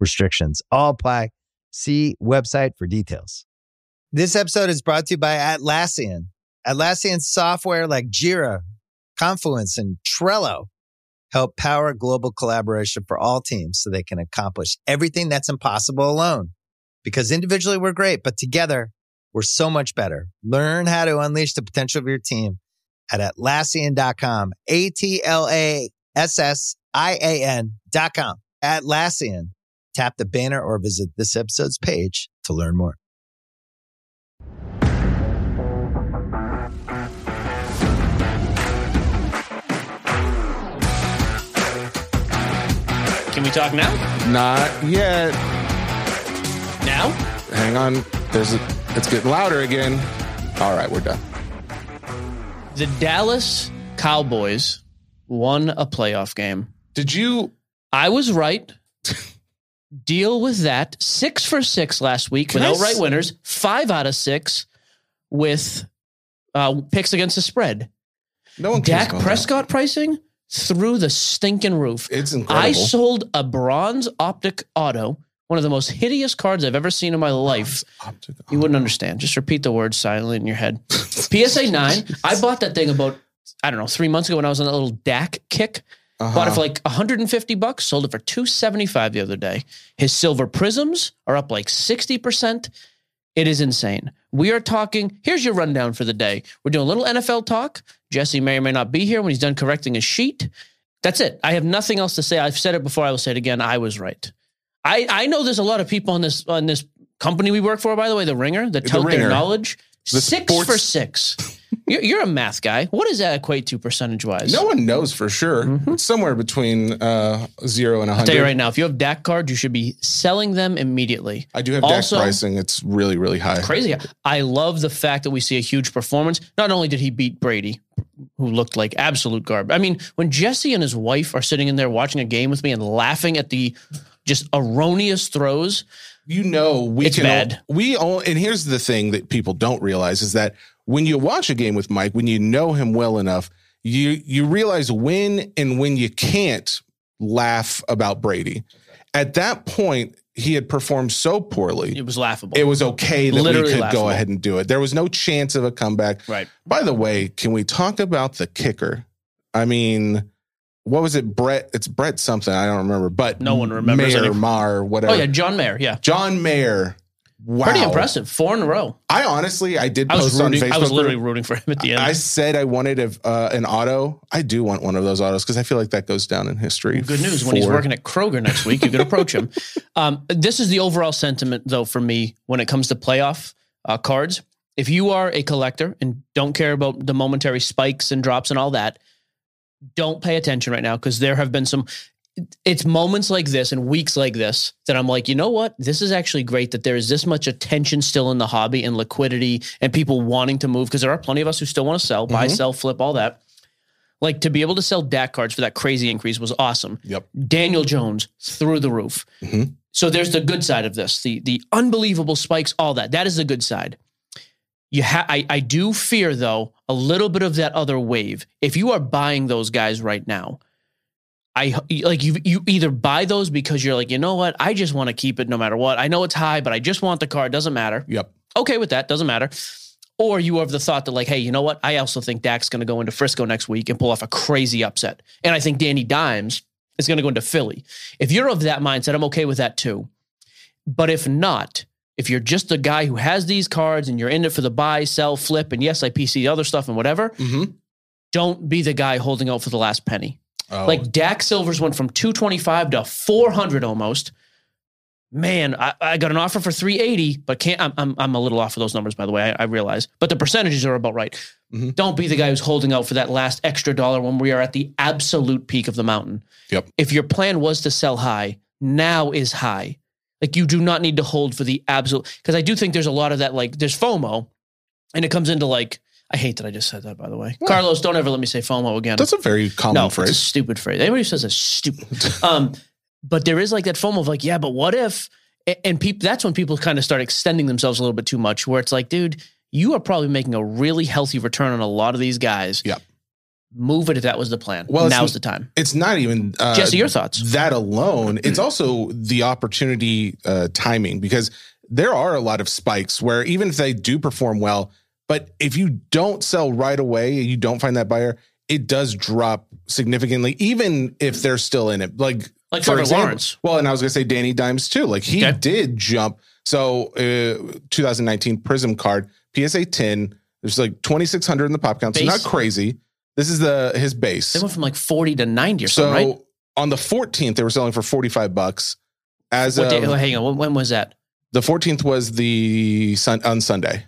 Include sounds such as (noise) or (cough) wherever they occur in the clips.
restrictions all apply. See website for details. This episode is brought to you by Atlassian. Atlassian software like Jira, Confluence, and Trello help power global collaboration for all teams so they can accomplish everything that's impossible alone. Because individually we're great, but together we're so much better. Learn how to unleash the potential of your team at Atlassian.com. A T L A S S I A N.com. Atlassian. Tap the banner or visit this episode's page to learn more. Can we talk now? Not yet. Now? Hang on. There's a, it's getting louder again. All right, we're done. The Dallas Cowboys won a playoff game. Did you? I was right. Deal with that. Six for six last week Can with I outright s- winners. Five out of six with uh, picks against the spread. No one cares Dak about that. Prescott pricing through the stinking roof. It's incredible. I sold a bronze optic auto, one of the most hideous cards I've ever seen in my life. Optic- You wouldn't understand. Just repeat the words silently in your head. (laughs) PSA 9, I (laughs) bought that thing about, I don't know, three months ago when I was on that little Dak kick. Uh-huh. Bought it for like 150 bucks, sold it for 275 the other day. His silver Prizms are up like 60%. It is insane. We are talking. Here's your rundown for the day. We're doing a little NFL talk. Jesse may or may not be here when he's done correcting his sheet. That's it. I have nothing else to say. I've said it before. I will say it again. I was right. I, I know there's a lot of people on this on this company we work for, by the way, the Ringer, that The tout their knowledge. The six sports- for six. You're, you're a math guy. What does that equate to percentage wise? No one knows for sure. It's somewhere between uh, zero and a Mm-hmm. I'll tell you right now, if you have Dak cards, you should be selling them immediately. I do have Also- Dak pricing. It's really, really high. Crazy. I love the fact that we see a huge performance. Not only did he beat Brady, who looked like absolute garbage. I mean, when Jesse and his wife are sitting in there watching a game with me and laughing at the just erroneous throws, You know, we It's can. bad. We all, and here's the thing that people don't realize is that when you watch a game with Mike, when you know him well enough, you you realize when and when you can't laugh about Brady. At that point, he had performed so poorly. it was laughable. It was okay that Literally we could laughable. go ahead and do it. There was no chance of a comeback. right. By the way, can we talk about the kicker? I mean, what was it? Brett? It's Brett something. I don't remember. But No one remembers Mayer, any- Mar, whatever. Oh, yeah. John Mayer. Yeah. John Mayer. Wow. Pretty impressive. Four in a row. I honestly, I did I post on. Facebook. I was literally rooting for him at the end. I said I wanted a, uh, an auto. I do want one of those autos because I feel like that goes down in history. Good news. When he's working at Kroger next week, you could approach him. (laughs) Um, this is the overall sentiment, though, for me when it comes to playoff uh, cards. If you are a collector and don't care about the momentary spikes and drops and all that, don't pay attention right now because there have been some. It's moments like this and weeks like this that I'm like, you know what? This is actually great that there is this much attention still in the hobby and liquidity and people wanting to move because there are plenty of us who still want to sell, buy, Mhm. sell, flip, all that. Like to be able to sell Dak cards for that crazy increase was awesome. Yep. Daniel Jones through the roof. Mhm. So there's the good side of this, the the unbelievable spikes, all that. That is the good side. You ha- I, I do fear though a little bit of that other wave. If you are buying those guys right now, I like you. You either buy those because you're like, you know what, I just want to keep it no matter what. I know it's high, but I just want the card. Doesn't matter. Yep. Okay with that. Doesn't matter. Or you have the thought that like, hey, you know what? I also think Dak's going to go into Frisco next week and pull off a crazy upset, and I think Danny Dimes is going to go into Philly. If you're of that mindset, I'm okay with that too. But if not, if you're just a guy who has these cards and you're in it for the buy, sell, flip, and yes, I PC other stuff and whatever, Mm-hmm. don't be the guy holding out for the last penny. Oh, Like Dak Silvers went from 225 to 400 almost. Man, I, I got an offer for 380, but can't. I'm, I'm, I'm a little off of those numbers, by the way. I, I realize, but the percentages are about right. Mhm. Don't be the guy who's holding out for that last extra dollar when we are at the absolute peak of the mountain. Yep. If your plan was to sell high, now is high. Like you do not need to hold for the absolute. Because I do think there's a lot of that. Like there's FOMO, and it comes into like. I hate that I just said that. By the way, What? Carlos, don't ever let me say FOMO again that's a very common no, it's a phrase. stupid phrase. Anybody who says it's stupid. (laughs) um, but there is like that FOMO of like, yeah, but what if? And people, that's when people kind of start extending themselves a little bit too much. Where it's like, dude, you are probably making a really healthy return on a lot of these guys. Yeah. Move it if that was the plan. Well, now's the time. It's not even uh, Jesse, your thoughts? that alone. It's also the opportunity uh, timing because there are a lot of spikes where even if they do perform well, but if you don't sell right away, you don't find that buyer, it does drop significantly, even if they're still in it. Like Like for Trevor example- Lawrence. Well, and I was going to say Danny Dimes too. Like he Okay. did jump. So uh, 2019 Prizm card PSA 10. There's like 2,600 in the pop count. So Base? not crazy. This is the his base. They went from like 40 to 90 or So something, right? on the 14th, they were selling for 45 bucks. As What day, of, oh, hang on. When- When was that? the 14th was the sun on Sunday.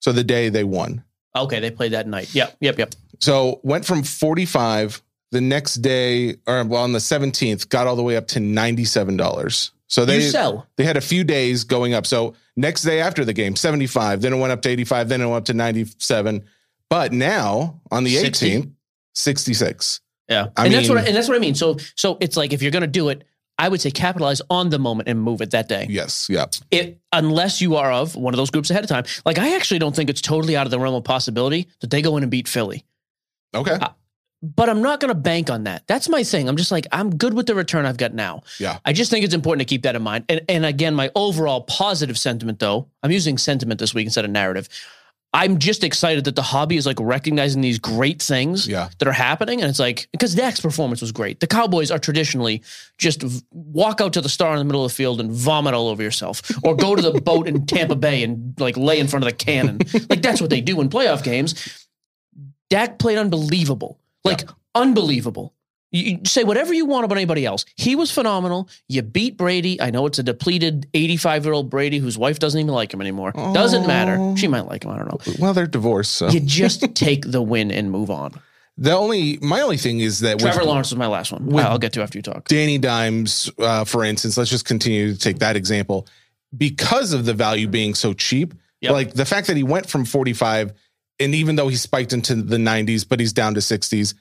So the day they won. Okay, they played that night. Yep, yep, yep. So went from 45 the next day, or well, on the 17th, got all the way up to $97. So they you sell. they had a few days going up. So next day after the game, 75, then it went up to 85, then it went up to 97. But now on the 60? 18th, 66. Yeah, I and that's what I, mean- and that's what I mean. So so it's like if you're gonna do it, I would say capitalize on the moment and move it that day. Yes. Yep. It unless you are of one of those groups ahead of time. Like I actually don't think it's totally out of the realm of possibility that they go in and beat Philly. Okay. Uh, but I'm not going to bank on that. That's my thing. I'm just like I'm good with the return I've got now. Yeah. I just think it's important to keep that in mind. And and again, my overall positive sentiment though, I'm using sentiment this week instead of narrative. I'm just excited that the hobby is like recognizing these great things Yeah. that are happening. And it's like, because Dak's performance was great. The Cowboys are traditionally just v- walk out to the star in the middle of the field and vomit all over yourself, or go to the (laughs) boat in Tampa Bay and like lay in front of the cannon. Like that's what they do in playoff games. Dak played unbelievable, like unbelievable. You, say whatever you want about anybody else. He was phenomenal. You beat Brady. I know it's a depleted 85 year old Brady whose wife doesn't even like him anymore. Doesn't matter. She might like him. I don't know. Well, they're divorced. So You just (laughs) take the win and move on. the only, my only thing is that Trevor with Lawrence was my last one. I'll get to after you talk. Danny Dimes, uh, for instance, let's just continue to take that example because of the value being so cheap. Yep. Like the fact that he went from 45 and even though he spiked into the 90s, but he's down to 60s,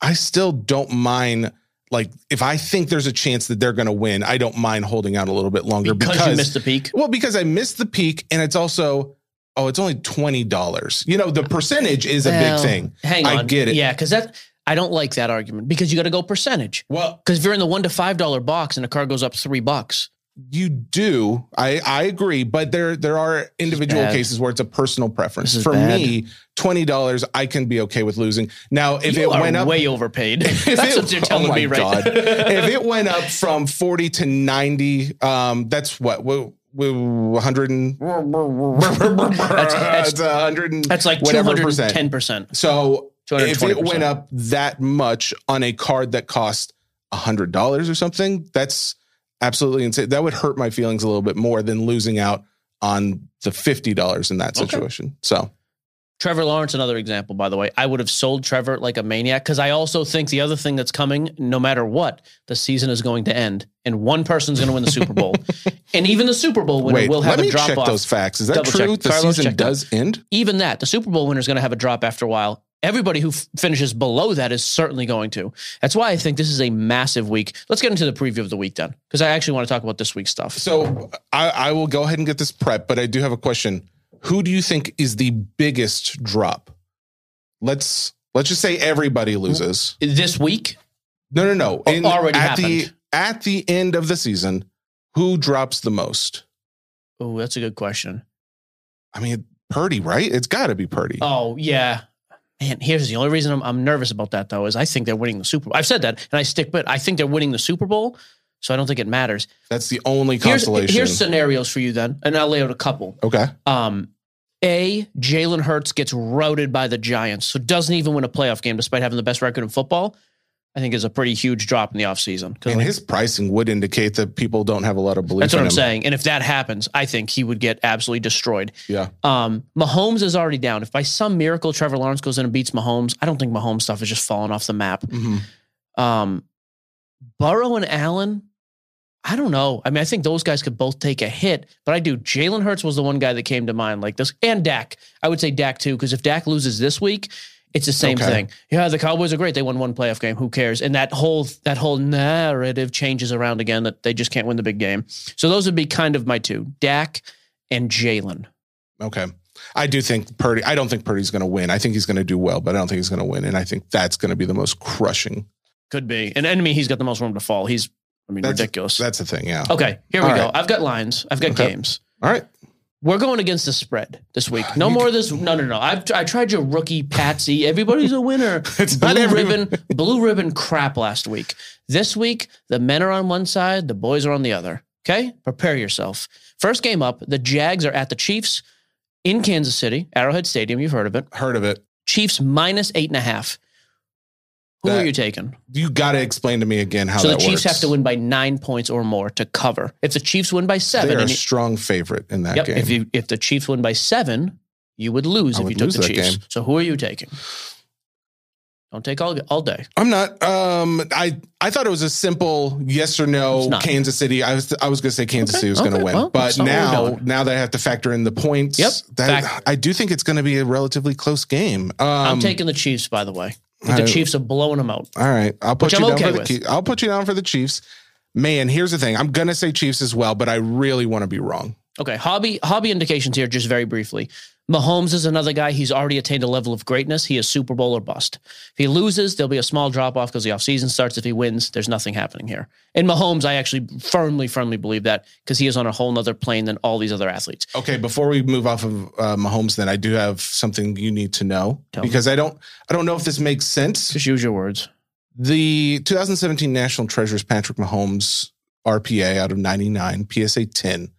I still don't mind. Like if I think there's a chance that they're going to win, I don't mind holding out a little bit longer Because, you missed the peak. Well, because I missed the peak, and it's also oh, it's only twenty dollars. You know, the percentage is a Well, big thing. Hang on. I get it. Yeah, because that I don't like that argument because you got to go percentage. Well, Because if you're in the one to five dollar box and a car goes up three bucks, you do. I I agree, but there there are individual cases where it's a personal preference. For bad. me, twenty dollars, I can be okay with losing. Now, if you it went up. way overpaid. (laughs) That's it- what you're oh telling my me, right? God. (laughs) if it went up from 40 to 90, um, that's what? we 100 and That's- that's- (laughs) it's 100 and That's like two whatever hundred percent. ten percent. So if it went up that much on a card that cost hundred dollars or something, that's absolutely insane. That would hurt my feelings a little bit more than losing out on the fifty dollars in that Okay. situation. So Trevor Lawrence, another example, by the way. I would have sold Trevor like a maniac because I also think the other thing that's coming, no matter what, the season is going to end and one person's going to win the Super Bowl. (laughs) and even the Super Bowl winner wait, will have let me a drop check off. those facts. Is that Double true? check. The Carlos, season does end. even that, the Super Bowl winner is going to have a drop after a while. Everybody who f- finishes below that is certainly going to. That's why I think this is a massive week. Let's get into the preview of the week then, because I actually want to talk about this week's stuff. So I, I will go ahead and get this prep, but I do have a question. Who do you think is the biggest drop? Let's let's just say everybody loses. This week, No, no, no. Oh, already at the at the end of the season, who drops the most? oh, that's a good question. I mean, Purdy, right? It's got to be Purdy. Oh yeah, man. Here's the only reason I'm, I'm nervous about that though is I think they're winning the Super Bowl. I've said that and I stick, but I think they're winning the Super Bowl. so I don't think it matters. That's the only Here's, consolation. here's scenarios for you then, and I'll lay out a couple. okay. Um, a Jalen Hurts gets routed by the Giants, so doesn't even win a playoff game despite having the best record in football. I think is a pretty huge drop in the offseason. And his pricing would indicate that people don't have a lot of belief That's what I'm him. saying. And if that happens, I think he would get absolutely destroyed. Yeah. Um, Mahomes is already down. If by some miracle Trevor Lawrence goes in and beats Mahomes, I don't think Mahomes stuff is just falling off the map. Mhm. Um, Burrow and Allen, I don't know. I mean, I think those guys could both take a hit, but I do. Jalen Hurts was the one guy that came to mind like this, and Dak. I would say Dak too, because if Dak loses this week, it's the same Okay. thing. Yeah, the Cowboys are great. They won one playoff game. Who cares? And that whole that whole narrative changes around again that they just can't win the big game. So those would be kind of my two: Dak and Jalen. Okay. I do think Purdy, I don't think Purdy's going to win. I think he's going to do well, but I don't think he's going to win. And I think that's going to be the most crushing. Could be. And enemy, he's got the most room to fall. He's, I mean, That's- ridiculous. That's the thing. Yeah. okay, here we All go. right. I've got lines. I've got Okay. games. All right. We're going against the spread this week. Ah, no more of this. No, no, no. I've I tried your rookie patsy. Everybody's a winner. (laughs) It's blue not every- ribbon, blue ribbon crap last week. This week, the men are on one side, the boys are on the other. Okay, prepare yourself. First game up, the Jags are at the Chiefs in Kansas City, Arrowhead Stadium. You've heard of it. Heard of it. Chiefs minus eight and a half. Who That- are you taking? You got to explain to me again how so the Chiefs works. have to win by nine points or more to cover. If the Chiefs win by seven, They're a you- strong favorite in that Yep. game. If you if the Chiefs win by seven, you would lose I if would you took the Chiefs. game. So who are you taking? Don't take all all day. I'm not. Um, I I thought it was a simple yes or no. Kansas City. I was I was going to say Kansas Okay, City was gonna win, well, but that's not where we're now now that I have to factor in the points, Yep, that I do think it's going to be a relatively close game. Um, I'm taking the Chiefs, by the way. I think I- the Chiefs are blowing them out. All right, I'll put you down okay for the. with. Chiefs. I'll put you down for the Chiefs. Man, here's the thing. I'm going to say Chiefs as well, but I really want to be wrong. Okay, hobby hobby indications here, just very briefly. Mahomes is another guy. He's already attained a level of greatness. He is Super Bowl or bust. If he loses, there'll be a small drop off because the offseason starts. If he wins, there's nothing happening here. In Mahomes, I actually firmly, firmly believe that because he is on a whole nother plane than all these other athletes. Okay, before we move off of uh, Mahomes, then I do have something you need to know Tell me. because I don't I don't know if this makes sense. Just use your words. The 2017 National Treasures Patrick Mahomes RPA out of 99 PSA 10.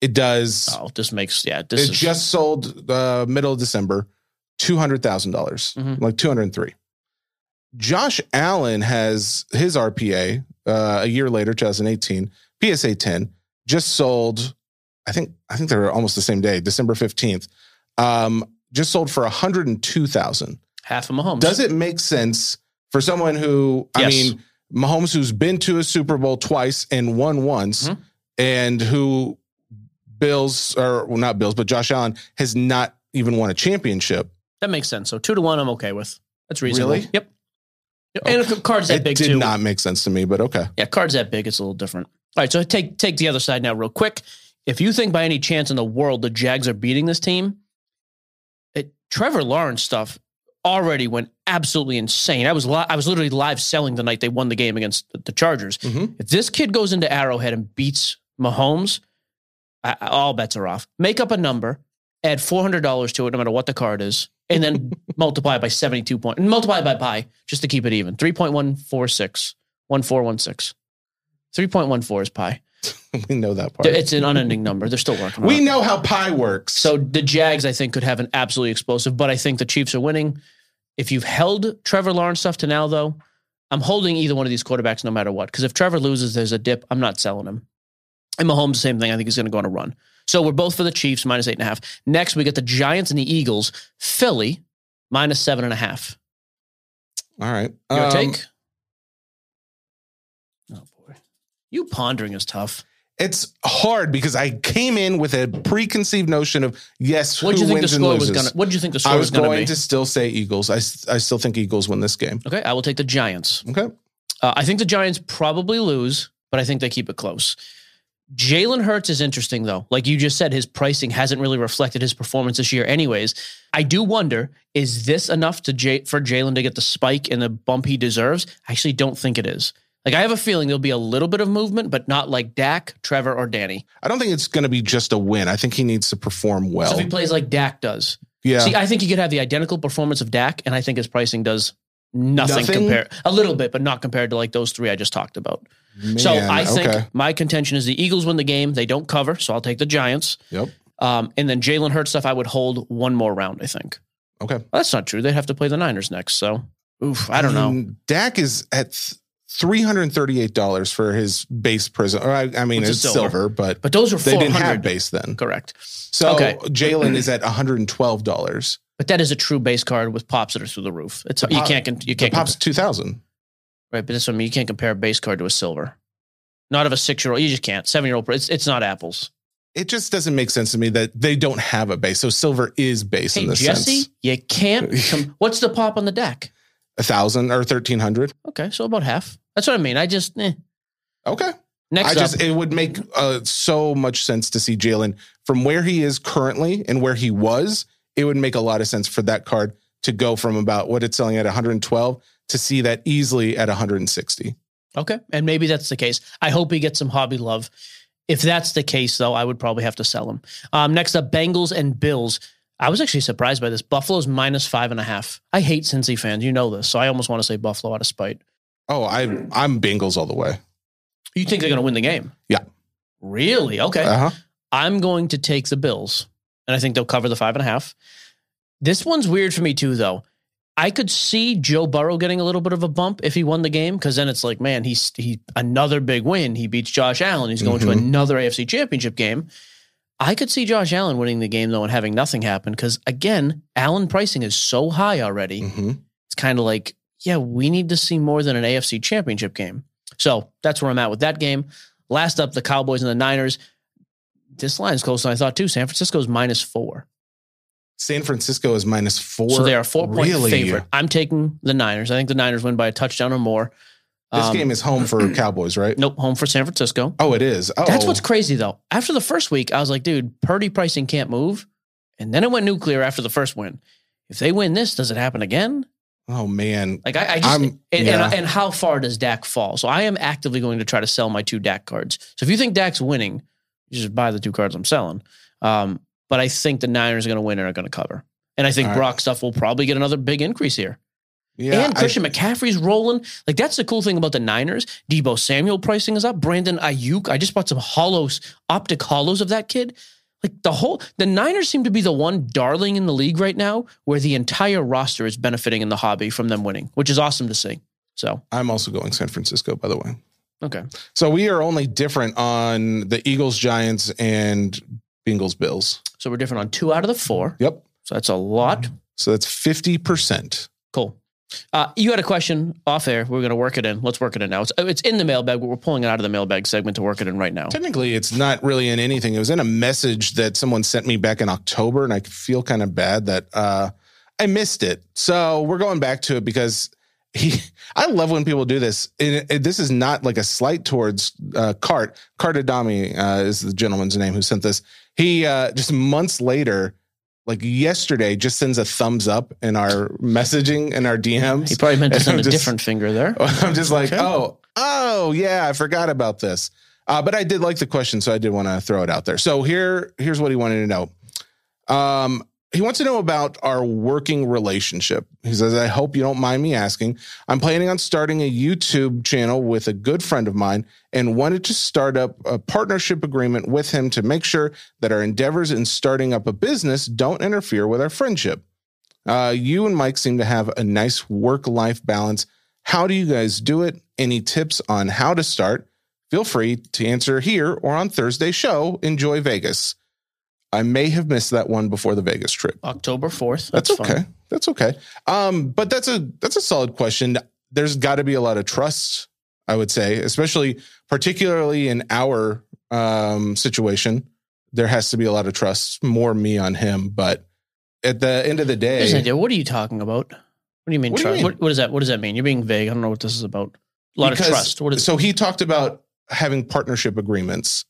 It does. Oh, this makes yeah. This it is just sold uh, middle of December, two hundred thousand dollars, Mhm. like two hundred three. Josh Allen has his RPA uh, a year later, 2018 PSA 10, just sold. I think I think they're almost the same day, December 15th. Um, just sold for 102,000. half of Mahomes. Does it make sense for someone who, I mean, Mahomes, who's been to a Super Bowl twice and won once, Mhm. and who Bills, or well, not Bills, but Josh Allen has not even won a championship? That makes sense. So two to one, I'm okay with. That's reasonable. Really? Yep. And cards that It big did too. not make sense to me, but okay. Yeah, cards that big, it's a little different. All right, so take take the other side now, real quick. If you think by any chance in the world the Jags are beating this team, it, Trevor Lawrence stuff already went absolutely insane. I was li- I was literally live selling the night they won the game against the- Chargers. Mhm. If this kid goes into Arrowhead and beats Mahomes, I, all bets are off. Make up a number, add four hundred dollars to it, no matter what the card is, and then (laughs) multiply it by seventy two point and multiply it by pi just to keep it even. Three point one four six one four one six. Three point one four is pi. (laughs) we know that part. It's an unending number. They're still working. on we know how pi works. So the Jags, I think, could have an absolutely explosive, but I think the Chiefs are winning. If you've held Trevor Lawrence stuff to now, though, I'm holding either one of these quarterbacks no matter what. Because if Trevor loses, there's a dip. I'm not selling him. And Mahomes, the same thing. I think he's going to go on a run. So we're both for the Chiefs, minus eight and a half. Next, we get the Giants and the Eagles. Philly, minus seven and a half. all right. Your Um, take? Oh, boy. You pondering is tough. It's hard because I came in with a preconceived notion of yes, What who you think the score was to? What did you think the score I was was going to going be? to still say Eagles. I, I still think Eagles win this game. Okay, I will take the Giants. Okay. Uh, I think the Giants probably lose, but I think they keep it close. Jalen Hurts is interesting, though. Like you just said, his pricing hasn't really reflected his performance this year, anyways. I do wonder: is this enough to J- for Jalen to get the spike and the bump he deserves? I actually don't think it is. Like I have a feeling there'll be a little bit of movement, but not like Dak, Trevor, or Danny. I don't think it's going to be just a win. I think he needs to perform well. So if he plays like Dak does, yeah. see, I think he could have the identical performance of Dak, and I think his pricing does nothing, nothing? compared a little bit but not compared to like those three i just talked about Man, so i think okay. my contention is the eagles win the game they don't cover so i'll take the giants yep um, and then jalen hurts stuff i would hold one more round i think okay well, that's not true they'd have to play the niners next so oof i don't I mean, know dak is at $338 for his base Prizm. Or I, I mean, it's silver, silver, but but those are they didn't have base then. Correct. So okay. Jalen is at $112. But that is a true base card with pops that are through the roof. It's you pop- can't you can't pop's two thousand. right. But that's what I mean. You can't compare a base card to a silver. Not of a six year old. You just can't. Seven year old. It's it's not apples. It just doesn't make sense to me that they don't have a base. So silver is base Hey in this Jesse, sense. you can't. (laughs) Com- what's the pop on the Dak? A thousand or thirteen hundred. Okay, so about half. That's what I mean. I just eh. Okay. next I up. just it would make uh, so much sense to see Jalen from where he is currently and where he was. It would make a lot of sense for that card to go from about what it's selling at 112 to see that easily at 160. Okay. And maybe that's the case. I hope he gets some hobby love. If that's the case, though, I would probably have to sell him. Um, next up, Bengals and Bills. I was actually surprised by this. Buffalo's minus five and a half. I hate Cincy fans. You know this. So I almost want to say Buffalo out of spite. Oh, I I'm Bengals all the way. You think they're going to win the game? Yeah. Really? Okay. Uh huh. I'm going to take the Bills, and I think they'll cover the five and a half. This one's weird for me too, though. I could see Joe Burrow getting a little bit of a bump if he won the game, because then it's like, man, he's he another big win. He beats Josh Allen. He's going to Mhm. another AFC Championship game. I could see Josh Allen winning the game though and having nothing happen because again, Allen pricing is so high already. hmm It's kind of like, yeah, we need to see more than an AFC Championship game. So that's where I'm at with that game. Last up, the Cowboys and the Niners. This line is closer than I thought too. San Francisco's minus four. San Francisco is minus four. so they are four point Really? favorite. I'm taking the Niners. I think the Niners win by a touchdown or more. This Um, game is home for (clears throat) Cowboys, right? Nope, home for San Francisco. Oh, it is. Oh, That's what's crazy though. After the first week, I was like, dude, Purdy pricing can't move. And then it went nuclear after the first win. If they win this, does it happen again? Oh man. Like I, I just I'm- and, and, and how far does Dak fall? So I am actively going to try to sell my two Dak cards. So if you think Dak's winning, you just buy the two cards I'm selling. Um, but I think the Niners are going to win and are going to cover. And I think right. Brock stuff will probably get another big increase here. Yeah. and I- Christian McCaffrey's rolling. Like that's the cool thing about the Niners. Deebo Samuel pricing is up. Brandon Aiyuk. I just bought some holos, optic holos of that kid. Like the whole the Niners seem to be the one darling in the league right now where the entire roster is benefiting in the hobby from them winning, which is awesome to see. So I'm also going San Francisco, by the way. Okay. So we are only different on the Eagles, Giants, and Bengals, Bills. So we're different on two out of the four. Yep. So that's a lot. So that's 50%. Cool. Uh, you had a question off air. We're going to work it in. Let's work it in now. It's, it's in the mailbag, but we're pulling it out of the mailbag segment to work it in right now. Technically, it's not really in anything. It was in a message that someone sent me back in October, and I feel kind of bad that uh, I missed it. So we're going back to it because he. I love when people do this. And it- this is not like a slight towards uh, Cart. Cart Adami uh, is the gentleman's name who sent this. He uh, just months later, like yesterday, just sends a thumbs up in our messaging and our DMs. He probably meant to (laughs) send a just- different finger there. (laughs) I'm just like, Okay. oh, oh yeah, I forgot about this. Uh, but I did like the question, so I did want to throw it out there. So here, here's what he wanted to know. Um, he wants to know about our working relationship. He says, I hope you don't mind me asking. I'm planning on starting a YouTube channel with a good friend of mine and wanted to start up a partnership agreement with him to make sure that our endeavors in starting up a business don't interfere with our friendship. Uh, you and Mike seem to have a nice work life balance. How do you guys do it? Any tips on how to start? Feel free to answer here or on Thursday's show. Enjoy Vegas. I may have missed that one before the Vegas trip. October 4th. That's, That's, okay. fine. That's okay. Um, but that's a that's a solid question. There's got to be a lot of trust, I would say, especially particularly in our um, situation. There has to be a lot of trust, more me on him. But at the end of the day, an. What are you talking about? What do you mean What do you trust? mean? What, what does that what does that mean? You're being vague. I don't know what this is about. A lot Because- of trust. What is so he talked about having partnership agreements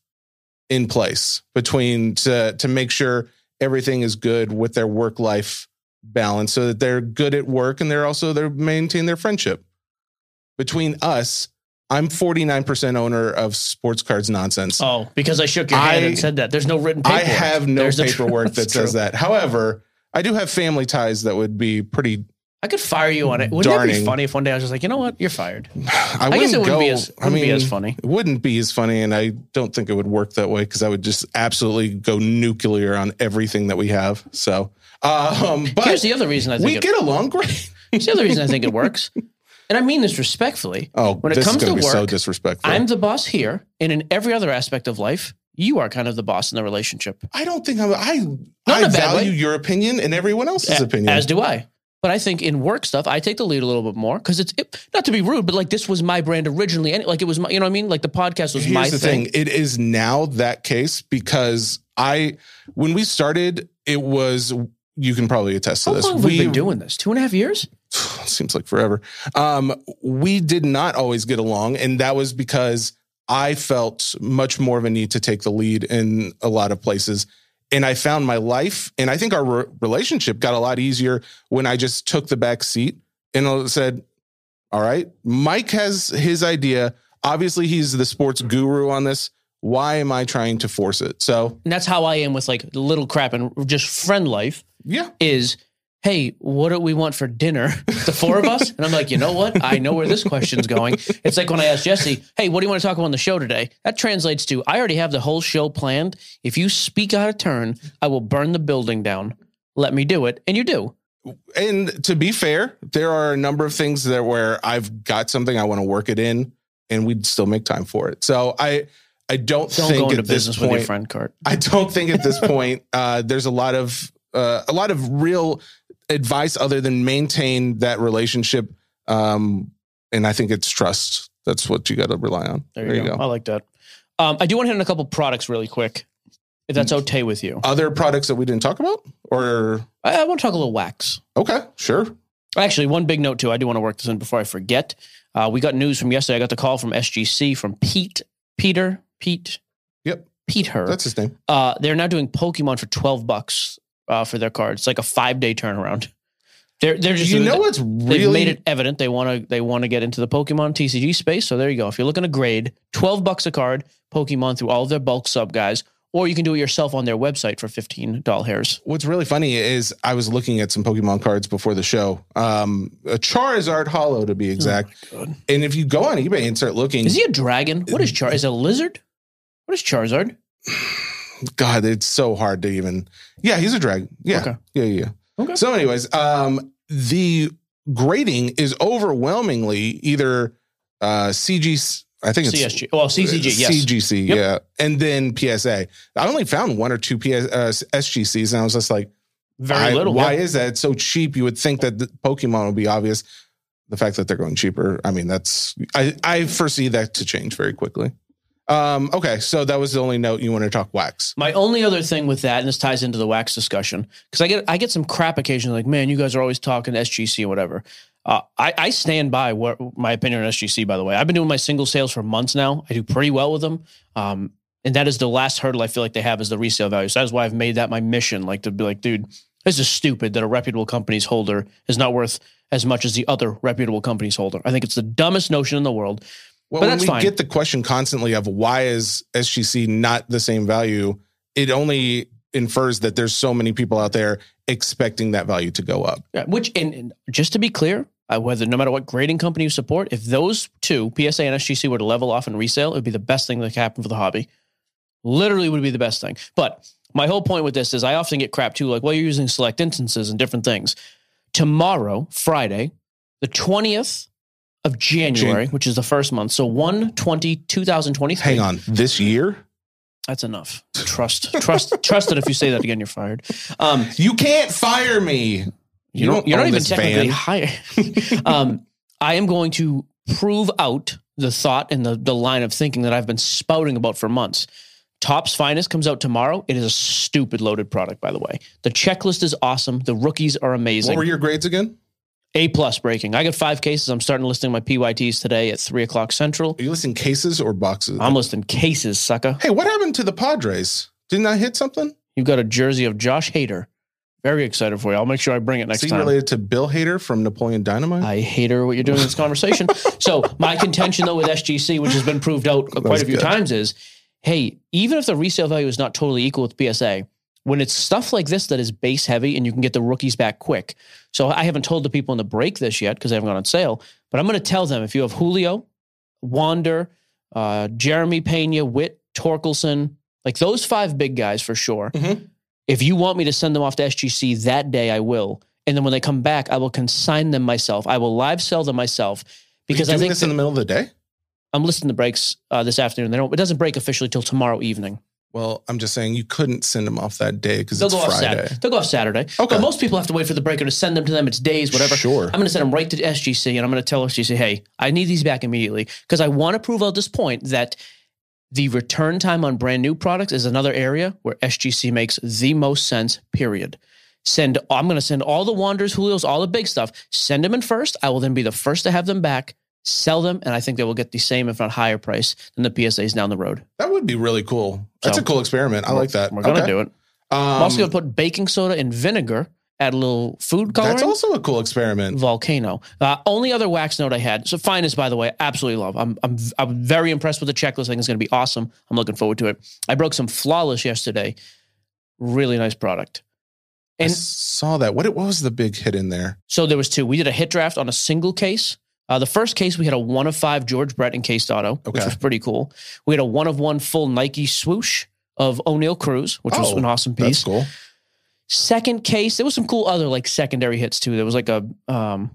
in place between to to make sure everything is good with their work life balance so that they're good at work and they're also they maintain their friendship between us i'm 49% owner of sports cards nonsense Oh, because I shook your hand I- and said that. There's no written i have no There's paperwork (laughs) that says true. that however i do have family ties that would be pretty I could fire you on it. Wouldn't it be funny if one day I was just like, you know what, you're fired? (sighs) I, guess it wouldn't go. be as- wouldn't mean, be as funny. It wouldn't be as funny, and I don't think it would work that way because I would just absolutely go nuclear on everything that we have. So, um, but Here's the other reason I think we it, get along great. here's the other reason I think it (laughs) works, and I mean this respectfully. Oh, When it comes to be so disrespectful. I'm the boss here, and in every other aspect of life, you are kind of the boss in the relationship. I don't think I'm. I Not I a bad value way. your opinion and everyone else's A- opinion. As do I. But I think in work stuff, I take the lead a little bit more because it's it, not to be rude, but like this was my brand originally, and like it was my, you know what I mean? Like the podcast was Here's my thing. thing. It is now that case because I, when we started, it was. You can probably attest to How this. long have we, been doing this? Two and a half years? (sighs) seems like forever. Um, we did not always get along, and that was because I felt much more of a need to take the lead in a lot of places. And I found my life, and I think our re- relationship got a lot easier when I just took the back seat and said, "All right, Mike has his idea. Obviously, he's the sports guru on this. Why am I trying to force it?" So, And that's how I am with like little crap and just friend life yeah, is, hey, what do we want for dinner? (laughs) The four of us? And I'm like, you know what? I know where this question's going. It's like when I asked Jesse, hey, what do you want to talk about on the show today? That translates to I already have the whole show planned. If you speak out of turn, I will burn the building down. Let me do it. And you do. and to be fair, there are a number of things that where I've got something I want to work it in, and we'd still make time for it. So I, I don't, Don't think at this business with your point, friend cart. I don't think at this point, uh, there's a lot of uh, a lot of real advice other than maintain that relationship. Um, and I think it's trust. That's what you got to rely on. There you, go. I like that. Um, I do want to hit on a couple products really quick, if that's Mm. okay with you. Other products that we didn't talk about, or I, I want to talk a little wax. okay, sure. Actually, one big note too. I do want to work this in before I forget. Uh, we got news from yesterday. I got the call from SGC from Pete, Peter, Pete, Yep, Pete her. that's his name. Uh, they're now doing Pokemon for twelve bucks uh, for their cards. It's like a five day turnaround. They're they're just you know what's they've really made it evident they want to they want to get into the Pokemon TCG space. So there you go. If you're looking to grade, twelve bucks a card, Pokemon through all of their bulk sub guys, or you can do it yourself on their website for fifteen doll hairs. What's really funny is I was looking at some Pokemon cards before the show. Um, a Charizard Holo to be exact. God. and if you go on eBay and start looking, Is he a dragon? What is Char? Is it a lizard? What is Charizard? God, it's so hard to even. Yeah, he's a dragon. Yeah, Okay. yeah, yeah. Okay. So, anyways, um, the grading is overwhelmingly either uh, CG. I think it's CSG. Well, CCG. Yes. CGC, Yep. yeah, and then PSA. I only found one or two PS, uh, SGCs, and I was just like, Very I- little. Why yeah. is that It's so cheap? You would think that the Pokemon would be obvious. The fact that they're going cheaper, I mean, that's I I foresee that to change very quickly. Um, okay, so that was the only note you want to talk wax. My only other thing with that, and this ties into the wax discussion, because I get I get some crap occasionally, like, man, you guys are always talking SGC or whatever. Uh, I, I stand by what my opinion on SGC. By the way, I've been doing my single sales for months now. I do pretty well with them, um, and that is the last hurdle I feel like they have is the resale value. So that is why I've made that my mission, like to be like, dude, this is stupid that a reputable company's holder is not worth as much as the other reputable company's holder. I think it's the dumbest notion in the world. Well, But when we fine. get the question constantly of why is SGC not the same value, it only infers that there's so many people out there expecting that value to go up. Yeah, which, and, and just to be clear, uh, whether no matter what grading company you support, if those two, PSA and SGC, were to level off and resale, it would be the best thing that could happen for the hobby. Literally would be the best thing. But my whole point with this is I often get crap too, like, well, you're using select instances and different things. Tomorrow, Friday, the 20th of January, Jan- which is the first month, so 1 20, 2023. Hang on, this year That's enough. Trust, trust, (laughs) trust that if you say that again, you're fired. Um, you can't fire me. You don't, you're not even technically hired. (laughs) um, I am going to prove out the thought and the, the line of thinking that I've been spouting about for months. Topps Finest comes out tomorrow. It is a stupid loaded product, by the way. The checklist is awesome. The rookies are amazing. What were your grades again? A plus breaking. I got five cases. I'm starting listing my PYTs today at three o'clock central. Are you listing cases or boxes? I'm listing cases, sucker. hey, what happened to the Padres? Didn't I hit something? You've got a jersey of Josh Hader. Very excited for you. I'll make sure I bring it next Is he time. related to Bill Hader from Napoleon Dynamite? I hate her what you're doing in this (laughs) conversation. so my contention though with SGC, which has been proved out quite a few good. times, is hey, even if the resale value is not totally equal with PSA, when it's stuff like this that is base heavy and you can get the rookies back quick. So I haven't told the people in the break this yet because they haven't gone on sale, but I'm going to tell them if you have Julio, Wander, uh, Jeremy Pena, Witt, Torkelson, like those five big guys for sure. Mhm. If you want me to send them off to SGC that day, I will. And then when they come back, I will consign them myself. I will live sell them myself because I think this in the middle of the day. I'm listing the breaks uh, this afternoon. They don't. It doesn't break officially till tomorrow evening. Well, I'm just saying you couldn't send them off that day because They'll it's go off Friday. Saturday. They'll go off Saturday. Okay. But most people have to wait for the breaker to send them to them. It's days, whatever. Sure. I'm going to send them right to SGC and I'm going to tell SGC, hey, I need these back immediately because I want to prove at this point that the return time on brand new products is another area where SGC makes the most sense, period. Send, I'm going to send all the Wanders, Julios, all the big stuff, send them in first. I will then be the first to have them back, sell them, and I think they will get the same, if not higher price than the PSAs down the road. That would be really cool. That's So, a cool experiment. I like that. We're going to Okay. do it. Um, I'm also going to put baking soda and vinegar, add a little food coloring. that's also a cool experiment. Volcano. Uh, only other wax note I had. So finest, by the way, absolutely love. I'm I'm I'm very impressed with the checklist. I think it's going to be awesome. I'm looking forward to it. I broke some flawless yesterday. Really nice product. I And saw that. What what was the big hit in there? so there was two. We did a hit draft on a single case. Uh, the first case we had a one of five George Brett encased auto, which Okay. was pretty cool. We had a one of one full Nike swoosh of Oneil Cruz, which was Oh, an awesome That's piece. cool. Second case, there was some cool other like secondary hits too. There was like a um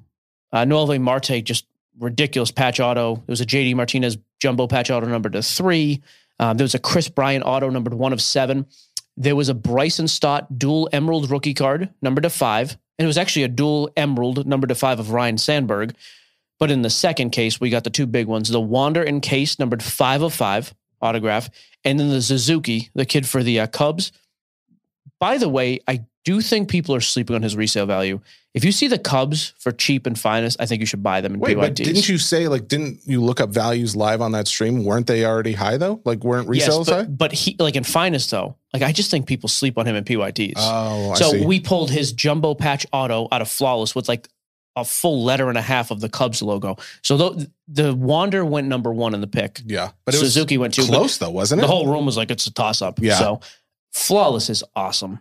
uh Noelvi Marte, just ridiculous patch auto. There was a JD Martinez jumbo patch auto number to three. Um, there was a Kris Bryant auto numbered one of seven. There was a Bryson Stott dual emerald rookie card number to five. And it was actually a dual emerald number to five of Ryne Sandberg. But in the second case, we got the two big ones the Wander in case numbered five of five autograph, and then the Suzuki, the kid for the uh, Cubs. By the way, I do think people are sleeping on his resale value. If you see the Cubs for cheap and finest, I think you should buy them in Wait, but didn't you say like didn't you look up values live on that stream? Weren't they already high though? Like weren't resales yes, high? but, but he like in finest though. Like I just think people sleep on him in PYTs. Oh, I so we pulled his jumbo patch auto out of flawless with like a full letter and a half of the Cubs logo. So the, the Wander went number one in the pick. yeah, but it was Suzuki went two. but close though, wasn't it? The whole room was like it's a toss up. Yeah. So flawless is awesome.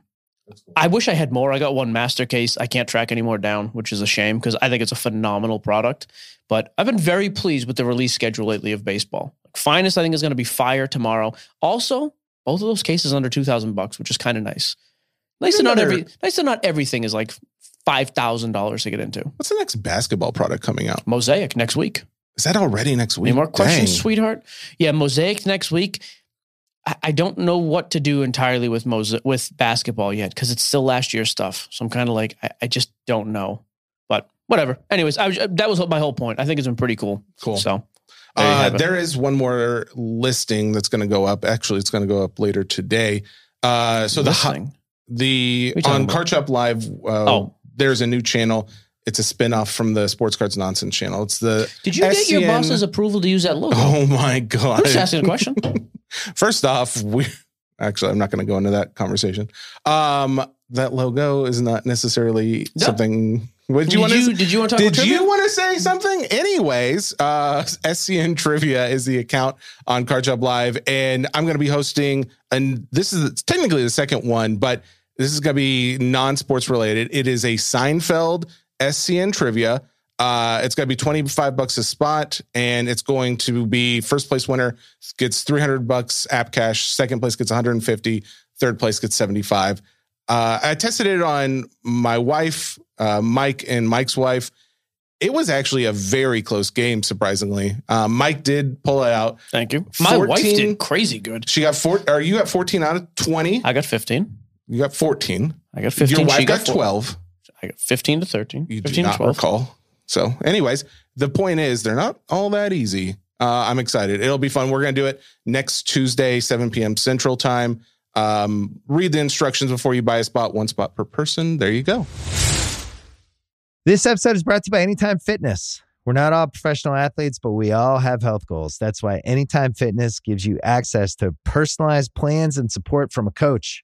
I wish I had more. I got one master case. I can't track any more down, which is a shame because I think it's a phenomenal product. But I've been very pleased with the release schedule lately of baseball. Finest, I think, is going to be fire tomorrow. Also, both of those cases under two thousand bucks, which is kind of nice. Nice to not every. Nice to not everything is like five thousand dollars to get into. What's the next basketball product coming out? Mosaic next week. Is that already next week? Any more questions, Dang. sweetheart? Yeah, Mosaic next week. I- I don't know what to do entirely with Mosaic with basketball yet because it's still last year's stuff. So I'm kind of like, I, I just don't know. But whatever. Anyways, I was, that was my whole point. I think it's been pretty cool. Cool. So there Uh, there is one more listing that's going to go up. Actually, it's going to go up later today. Uh, so the the What are you talking on? Card Live, uh, Oh. There's a new channel. It's a spinoff from the Sports Cards Nonsense channel. It's the did you get your SCN boss's approval to use that logo? oh my god! I'm just asking a question. (laughs) First off, we actually I'm not going to go into that conversation. Um, that logo is not necessarily No. something. What did you want to? did you want to talk Did about you want to say something? Anyways, uh, SCN Trivia is the account on Card Shop Live, and I'm going to be hosting, and this is technically the second one, but this is going to be non-sports related. It is a Seinfeld SCN Trivia. Uh, it's going to be 25 bucks a spot, and it's going to be first place winner gets 300 bucks app cash, second place gets 150, third place gets 75. Uh, I tested it on my wife, uh, Mike, and Mike's wife. It was actually a very close game, surprisingly. Um, Mike did pull it out. Thank you. My wife did crazy good. She got four. Are you got 14 out of 20? I got 15. You got 14. I got 15. Your wife she got four. 12. I got 15 to 13. You 15 do to not 12. recall. So, anyways, the point is they're not all that easy. Uh, I'm excited. It'll be fun. We're going to do it next Tuesday, 7 p.m. Central Time. Um, read the instructions before you buy a spot, one spot per person. There you go. This episode is brought to you by Anytime Fitness. We're not all professional athletes, but we all have health goals. That's why Anytime Fitness gives you access to personalized plans and support from a coach.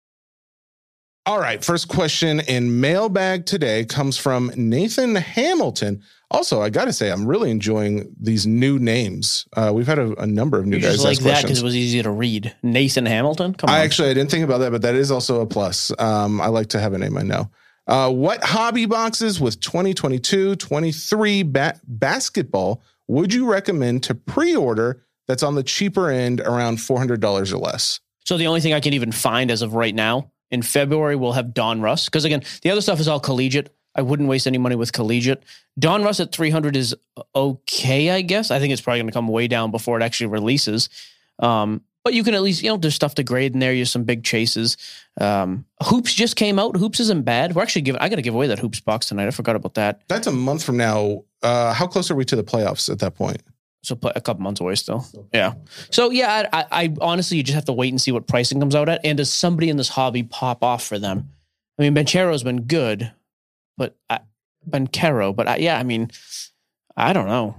All right. First question in mailbag today comes from Nathan Hamilton. Also, I got to say, I'm really enjoying these new names. Uh, we've had a, a number of new You guys just like that because it was easy to read. Nathan Hamilton. Come on. I actually I didn't think about that, but that is also a plus. Um, I like to have a name I know. Uh, what hobby boxes with 2022 23 ba- basketball would you recommend to pre order that's on the cheaper end around $400 or less? So the only thing I can even find as of right now in February, we'll have Donruss. Because again, the other stuff is all collegiate. I wouldn't waste any money with collegiate. Donruss at 300 is okay, I guess. I think it's probably going to come way down before it actually releases. Um, but you can at least, you know, there's stuff to grade in there. You have some big chases. Um, Hoops just came out. Hoops isn't bad. We're actually giving, I got to give away that Hoops box tonight. I forgot about that. That's a month from now. Uh, how close are we to the playoffs at that point? So put a couple months away still. Yeah. So yeah, I, I, I honestly, you just have to wait and see what pricing comes out at. And does somebody in this hobby pop off for them? I mean, Banchero's been good, but I, Bencaro, but I, yeah, I mean, I don't know.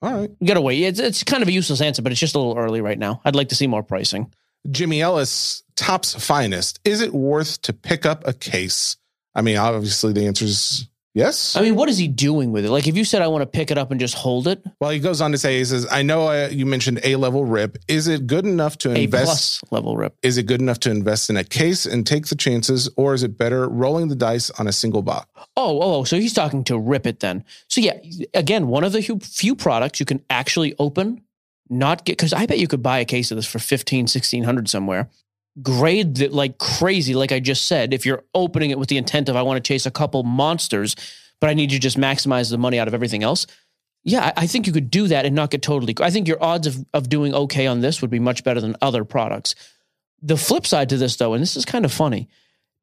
All right. You gotta wait. It's, it's kind of a useless answer, but it's just a little early right now. I'd like to see more pricing. Jimmy Ellis, Topps Finest. Is it worth to pick up a case? I mean, obviously the answer is yes. I mean, what is he doing with it? Like, if you said I want to pick it up and just hold it, Well, he goes on to say, he says, I know uh, you mentioned A level rip. Is it good enough to A invest? plus level rip. Is it good enough to invest in a case and take the chances, or is it better rolling the dice on a single box? Oh, oh, oh, so he's talking to rip it then. So yeah, again, one of the few- few products you can actually open, not get, because I bet you could buy a case of this for 15, 1600 somewhere. Grade it like crazy, like I just said. If you're opening it with the intent of I want to chase a couple monsters, but I need to just maximize the money out of everything else. Yeah, I I think you could do that and not get totally. I think your odds of, of doing okay on this would be much better than other products. The flip side to this, though, and this is kind of funny,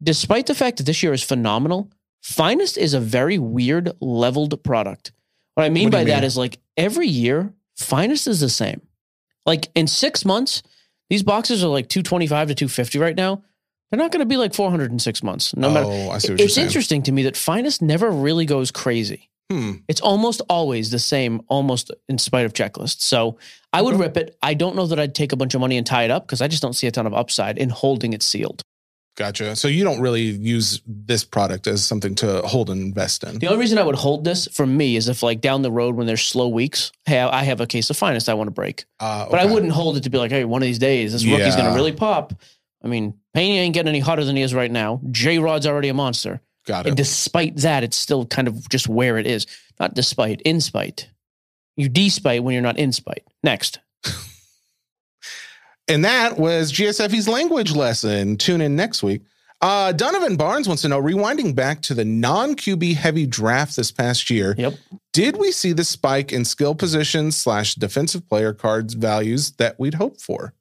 despite the fact that this year is phenomenal, Finest is a very weird leveled product. What I mean What by you that mean? is like every year, Finest is the same. Like in six months, these boxes are like 225 to 250 right now. They're not going to be like 400 in six months. No matter. oh, I see what It's interesting to me that Finest never really goes crazy. Hmm. It's almost always the same, almost in spite of checklists. So I would Okay. rip it. I don't know that I'd take a bunch of money and tie it up because I just don't see a ton of upside in holding it sealed. Gotcha. So you don't really use this product as something to hold and invest in. The only reason I would hold this for me is if, like, down the road when there's slow weeks, hey, I have a case of finest I want to break. Uh, But I wouldn't hold it to be like, hey, one of these days, this rookie's going to really pop. I mean, Payne ain't getting any hotter than he is right now. J Rod's already a monster. Got it. And it. despite that, it's still kind of just where it is. Not despite, in spite. You despite when you're not in spite. Next. (laughs) And that was Gioseffi's language lesson. Tune in next week. Uh, Donovan Barnes wants to know rewinding back to the non QB heavy draft this past year, Yep. did we see the spike in skill positions slash defensive player cards values that we'd hoped for?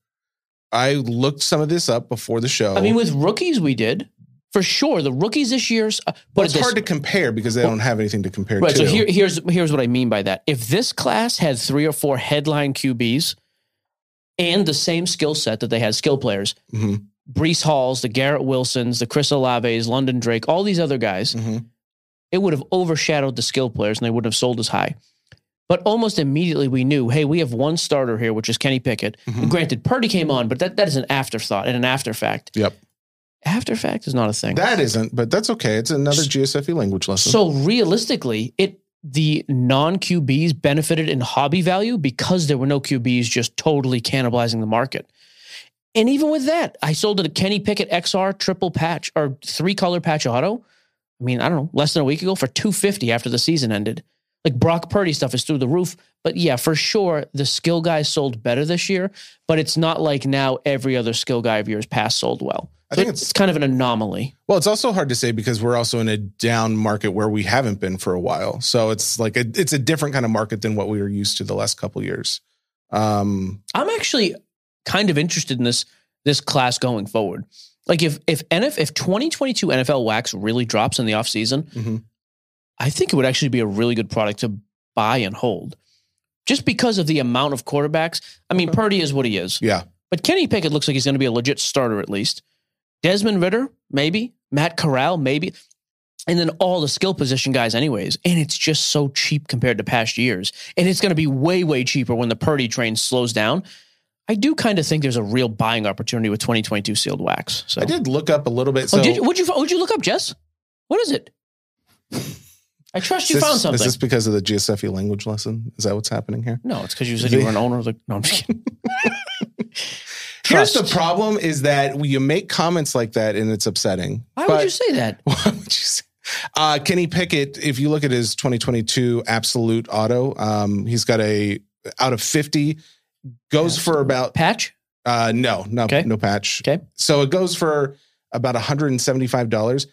I looked some of this up before the show. I mean, with rookies, we did. For sure. The rookies this year's. Uh, but it's hard to compare because they don't have anything to compare Right. to. So here, here's here's what I mean by that. If this class had three or four headline QBs and the same skill set that they had skill players, Mhm. Breece Halls, the Garrett Wilsons, the Chris Olaves, London Drake, all these other guys, Mhm. it would have overshadowed the skill players and they wouldn't have sold as high. But almost immediately we knew, hey, we have one starter here, which is Kenny Pickett. Mhm. Granted, Purdy came on, but that, that is an afterthought and an after fact. Yep. After fact is not a thing. That isn't, but that's okay. It's another Gioseffi language lesson. So realistically, it the non QBs benefited in hobby value because there were no QBs just totally cannibalizing the market. And even with that, I sold a Kenny Pickett XR triple patch or three color patch auto. I mean, I don't know, less than a week ago for 250 after the season ended. Like Brock Purdy stuff is through the roof. But yeah, for sure, the skill guys sold better this year, but it's not like now every other skill guy of yours past sold well. I think it's, it's- kind of an anomaly. Well, it's also hard to say because we're also in a down market where we haven't been for a while. So it's like a, it's a different kind of market than what we were used to the last couple years. Um, I'm actually kind of interested in this this class going forward. Like if if NF if 2022 NFL wax really drops in the offseason, Mhm. I think it would actually be a really good product to buy and hold. Just because of the amount of quarterbacks. I mean. Purdy is what he is. yeah, But Kenny Pickett looks like he's going to be a legit starter at least. Desmond Ridder, maybe. Matt Corral, maybe. And then all the skill position guys, anyways. And it's just so cheap compared to past years. And it's going to be way, way cheaper when the Purdy train slows down. I do kind of think there's a real buying opportunity with 2022 sealed wax. So I did look up a little bit. Oh, so oh, did you, would you would you look up, Jess? What is it? (laughs) I trust you this, found something. Is this because of the Gioseffi language lesson? Is that what's happening here? no, it's because you said you were an owner of the. No, I'm just kidding. (laughs) (laughs) Here's the problem: is that you make comments like that and it's upsetting. Why But- would you say that? (laughs) Why would you say? Uh, Kenny Pickett, if you look at his 2022 absolute auto, um, he's got a out of 50, goes for about Patch? uh, no, no, Okay. no patch. Okay. So it goes for about 175 dollars.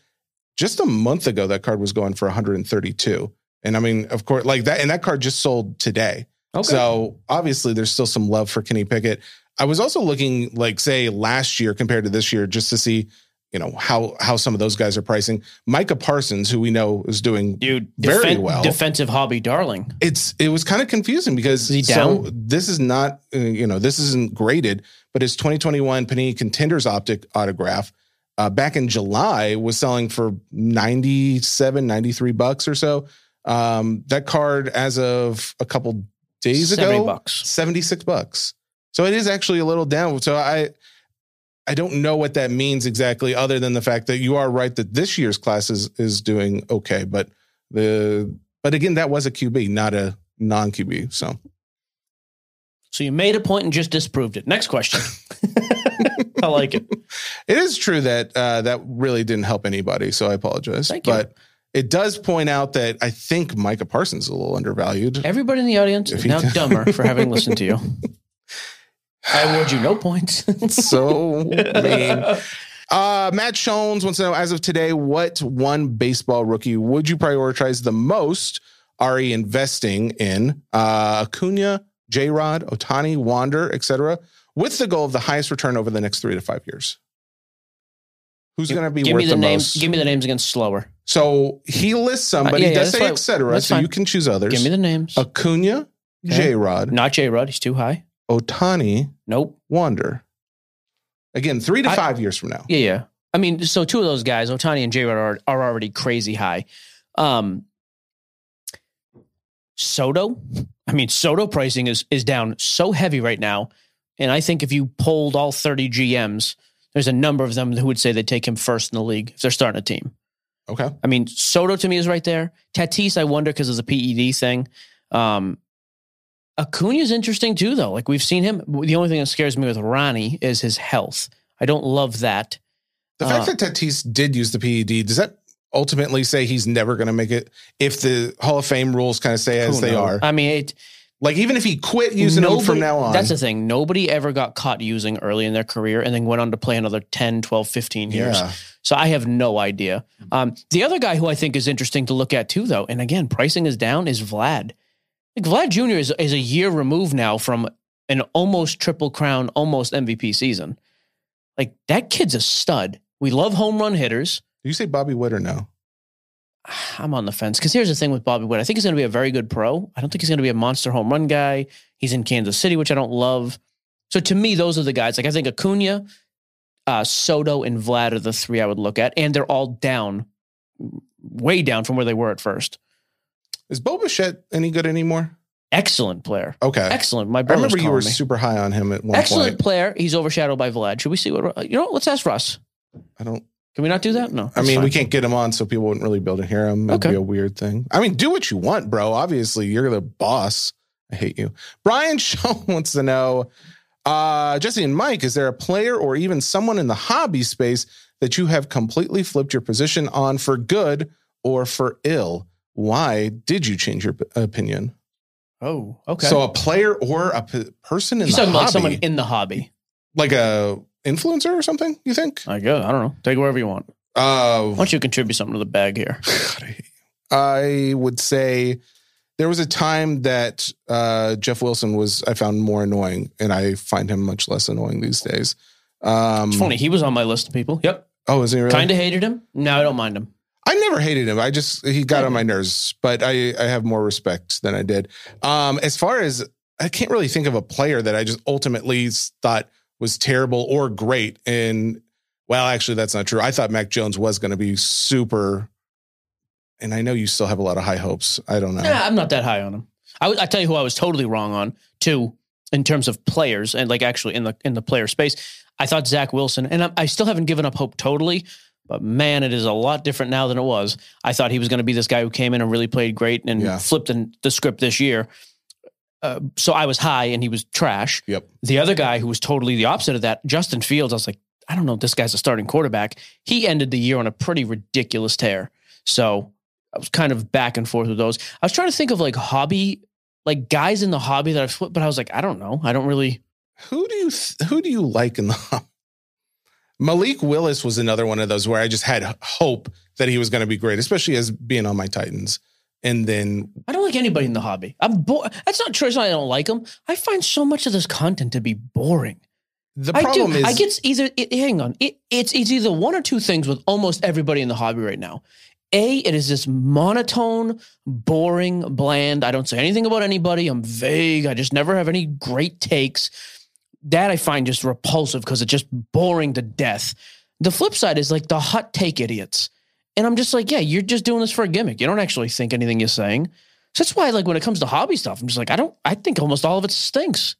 Just a month ago, that card was going for 132, and I mean, of course, like that, and that card just sold today. Okay. So obviously, there's still some love for Kenny Pickett. I was also looking, like, say last year compared to this year, just to see, you know, how how some of those guys are pricing. Micah Parsons, who we know is doing Dude, very defen- well. Defensive hobby darling. it's it was kind of confusing because so this is not uh, you know this isn't graded, but his 2021 Panini Contenders optic autograph uh, back in July was selling for 97, 93 bucks or so. Um, that card, as of a couple days 70 ago, bucks. 76 bucks. So it is actually a little down. So I I don't know what that means exactly, other than the fact that you are right that this year's class is is doing okay. But the but again, that was a QB, not a non QB. So So you made a point and just disproved it. Next question. (laughs) I like it. it is true that uh, that really didn't help anybody. So I apologize. Thank you. but it does point out that I think Micah Parsons is a little undervalued. Everybody in the audience If is now dumber for having listened to you. (laughs) I award you no points. (laughs) so mean. Uh, Matt Jones wants to know, as of today, what one baseball rookie would you prioritize the most? Are you investing in uh, Acuna, J Rod, Ohtani, Wander, etc., with the goal of the highest return over the next three to five years? Who's going to be give worth me the, the, names. most? Give me the names again slower. so he lists some, Uh, but yeah, he yeah, does that's say fine. etc. So fine. you can choose others. Give me the names. Acuna, Okay. J Rod, Not J Rod. He's too high. Ohtani, Nope. Wander. Again, three to I- five years from now. Yeah, yeah. I mean, so two of those guys, Ohtani and J Rod, are, are already crazy high. Um, Soto, I mean, Soto pricing is is down so heavy right now, and I think if you polled all thirty GMs, there's a number of them who would say they'd take him first in the league if they're starting a team. Okay. I mean, Soto to me is right there. Tatis, I wonder because of the PED thing. Um, Acuna's interesting too, though. Like we've seen him. The only thing that scares me with Ronnie is his health. I don't love that. The Uh, fact that Tatis did use the PED, does that ultimately say he's never going to make it if the Hall of Fame rules kind of say as they knows? are? I mean, it, Like, even if he quit using them from now on. That's the thing. Nobody ever got caught using early in their career and then went on to play another 10, 12, 15 years. yeah. So I have no idea. Um, the other guy who I think is interesting to look at too, though, and again, pricing is down, is Vlad. Like Vlad Jr. is, is a year removed now from an almost triple crown, almost MVP season. Like that kid's a stud. We love home run hitters. Do you say Bobby Witt or no? (sighs) I'm on the fence because here's the thing with Bobby Witt. I think he's going to be a very good pro. I don't think he's going to be a monster home run guy. He's in Kansas City, which I don't love. So to me, those are the guys. Like I think Acuna, uh, Soto and Vlad are the three I would look at, and they're all down, way down from where they were at first. Is Bo Bichette any good anymore? Excellent player. Okay. Excellent. My brother. I remember you were me. super high on him at one point. Excellent point. player. He's overshadowed by Vlad. Should we see what you know? Let's ask Russ. I don't. Can we not do that? No. I mean, we can't get him on, so people wouldn't really be able to hear him. It'd Okay. be a weird thing. I mean, do what you want, bro. Obviously, you're the boss. I hate you. Brian (laughs) Shaw wants to know, uh, Jesse and Mike, is there a player or even someone in the hobby space that you have completely flipped your position on for good or for ill? Why did you change your opinion? Oh, okay. So, a player or a p- person in He's the talking hobby, about someone in the hobby. like a influencer or something? You think? I guess. I don't know. Take it wherever you want. Uh, Why don't you contribute something to the bag here? (laughs) God, I. I would say there was a time that uh, Jeff Wilson was I found more annoying, and I find him much less annoying these days. Um, It's funny. He was on my list of people. Yep. Oh, is he really? Kind of hated him. Now I don't mind him. I never hated him. I just he got on my nerves, but I I have more respect than I did. Um, as far as I can't really think of a player that I just ultimately thought was terrible or great. And well, actually, that's not true. I thought Mac Jones was going to be super. And I know you still have a lot of high hopes. I don't know. Nah, I'm not that high on him. I, I tell you who I was totally wrong on too, in terms of players and like actually in the in the player space. I thought Zach Wilson, and I, I still haven't given up hope totally. But man, it is a lot different now than it was. I thought he was going to be this guy who came in and really played great and Yeah. flipped in the script this year. Uh, so I was high and he was trash. Yep. The other guy who was totally the opposite of that, Justin Fields, I was like, I don't know if this guy's a starting quarterback. He ended the year on a pretty ridiculous tear. So I was kind of back and forth with those. I was trying to think of like hobby, like guys in the hobby that I've flipped, but I was like, I don't know. I don't really. Who do you th- who do you like in the (laughs) Malik Willis was another one of those where I just had hope that he was going to be great, especially as being on my Titans. And then I don't like anybody in the hobby. I'm bo- That's not true. It's not I don't like them. I find so much of this content to be boring. the I problem do. is I get either. It, hang on. It, it's it's either one or two things with almost everybody in the hobby right now. A, it is this monotone, boring, bland. I don't say anything about anybody. I'm vague. I just never have any great takes. That I find just repulsive because it's just boring to death. The flip side is like the hot take idiots. And I'm just like, yeah, you're just doing this for a gimmick. You don't actually think anything you're saying. So that's why, like, when it comes to hobby stuff, I'm just like, I don't, I think almost all of it stinks.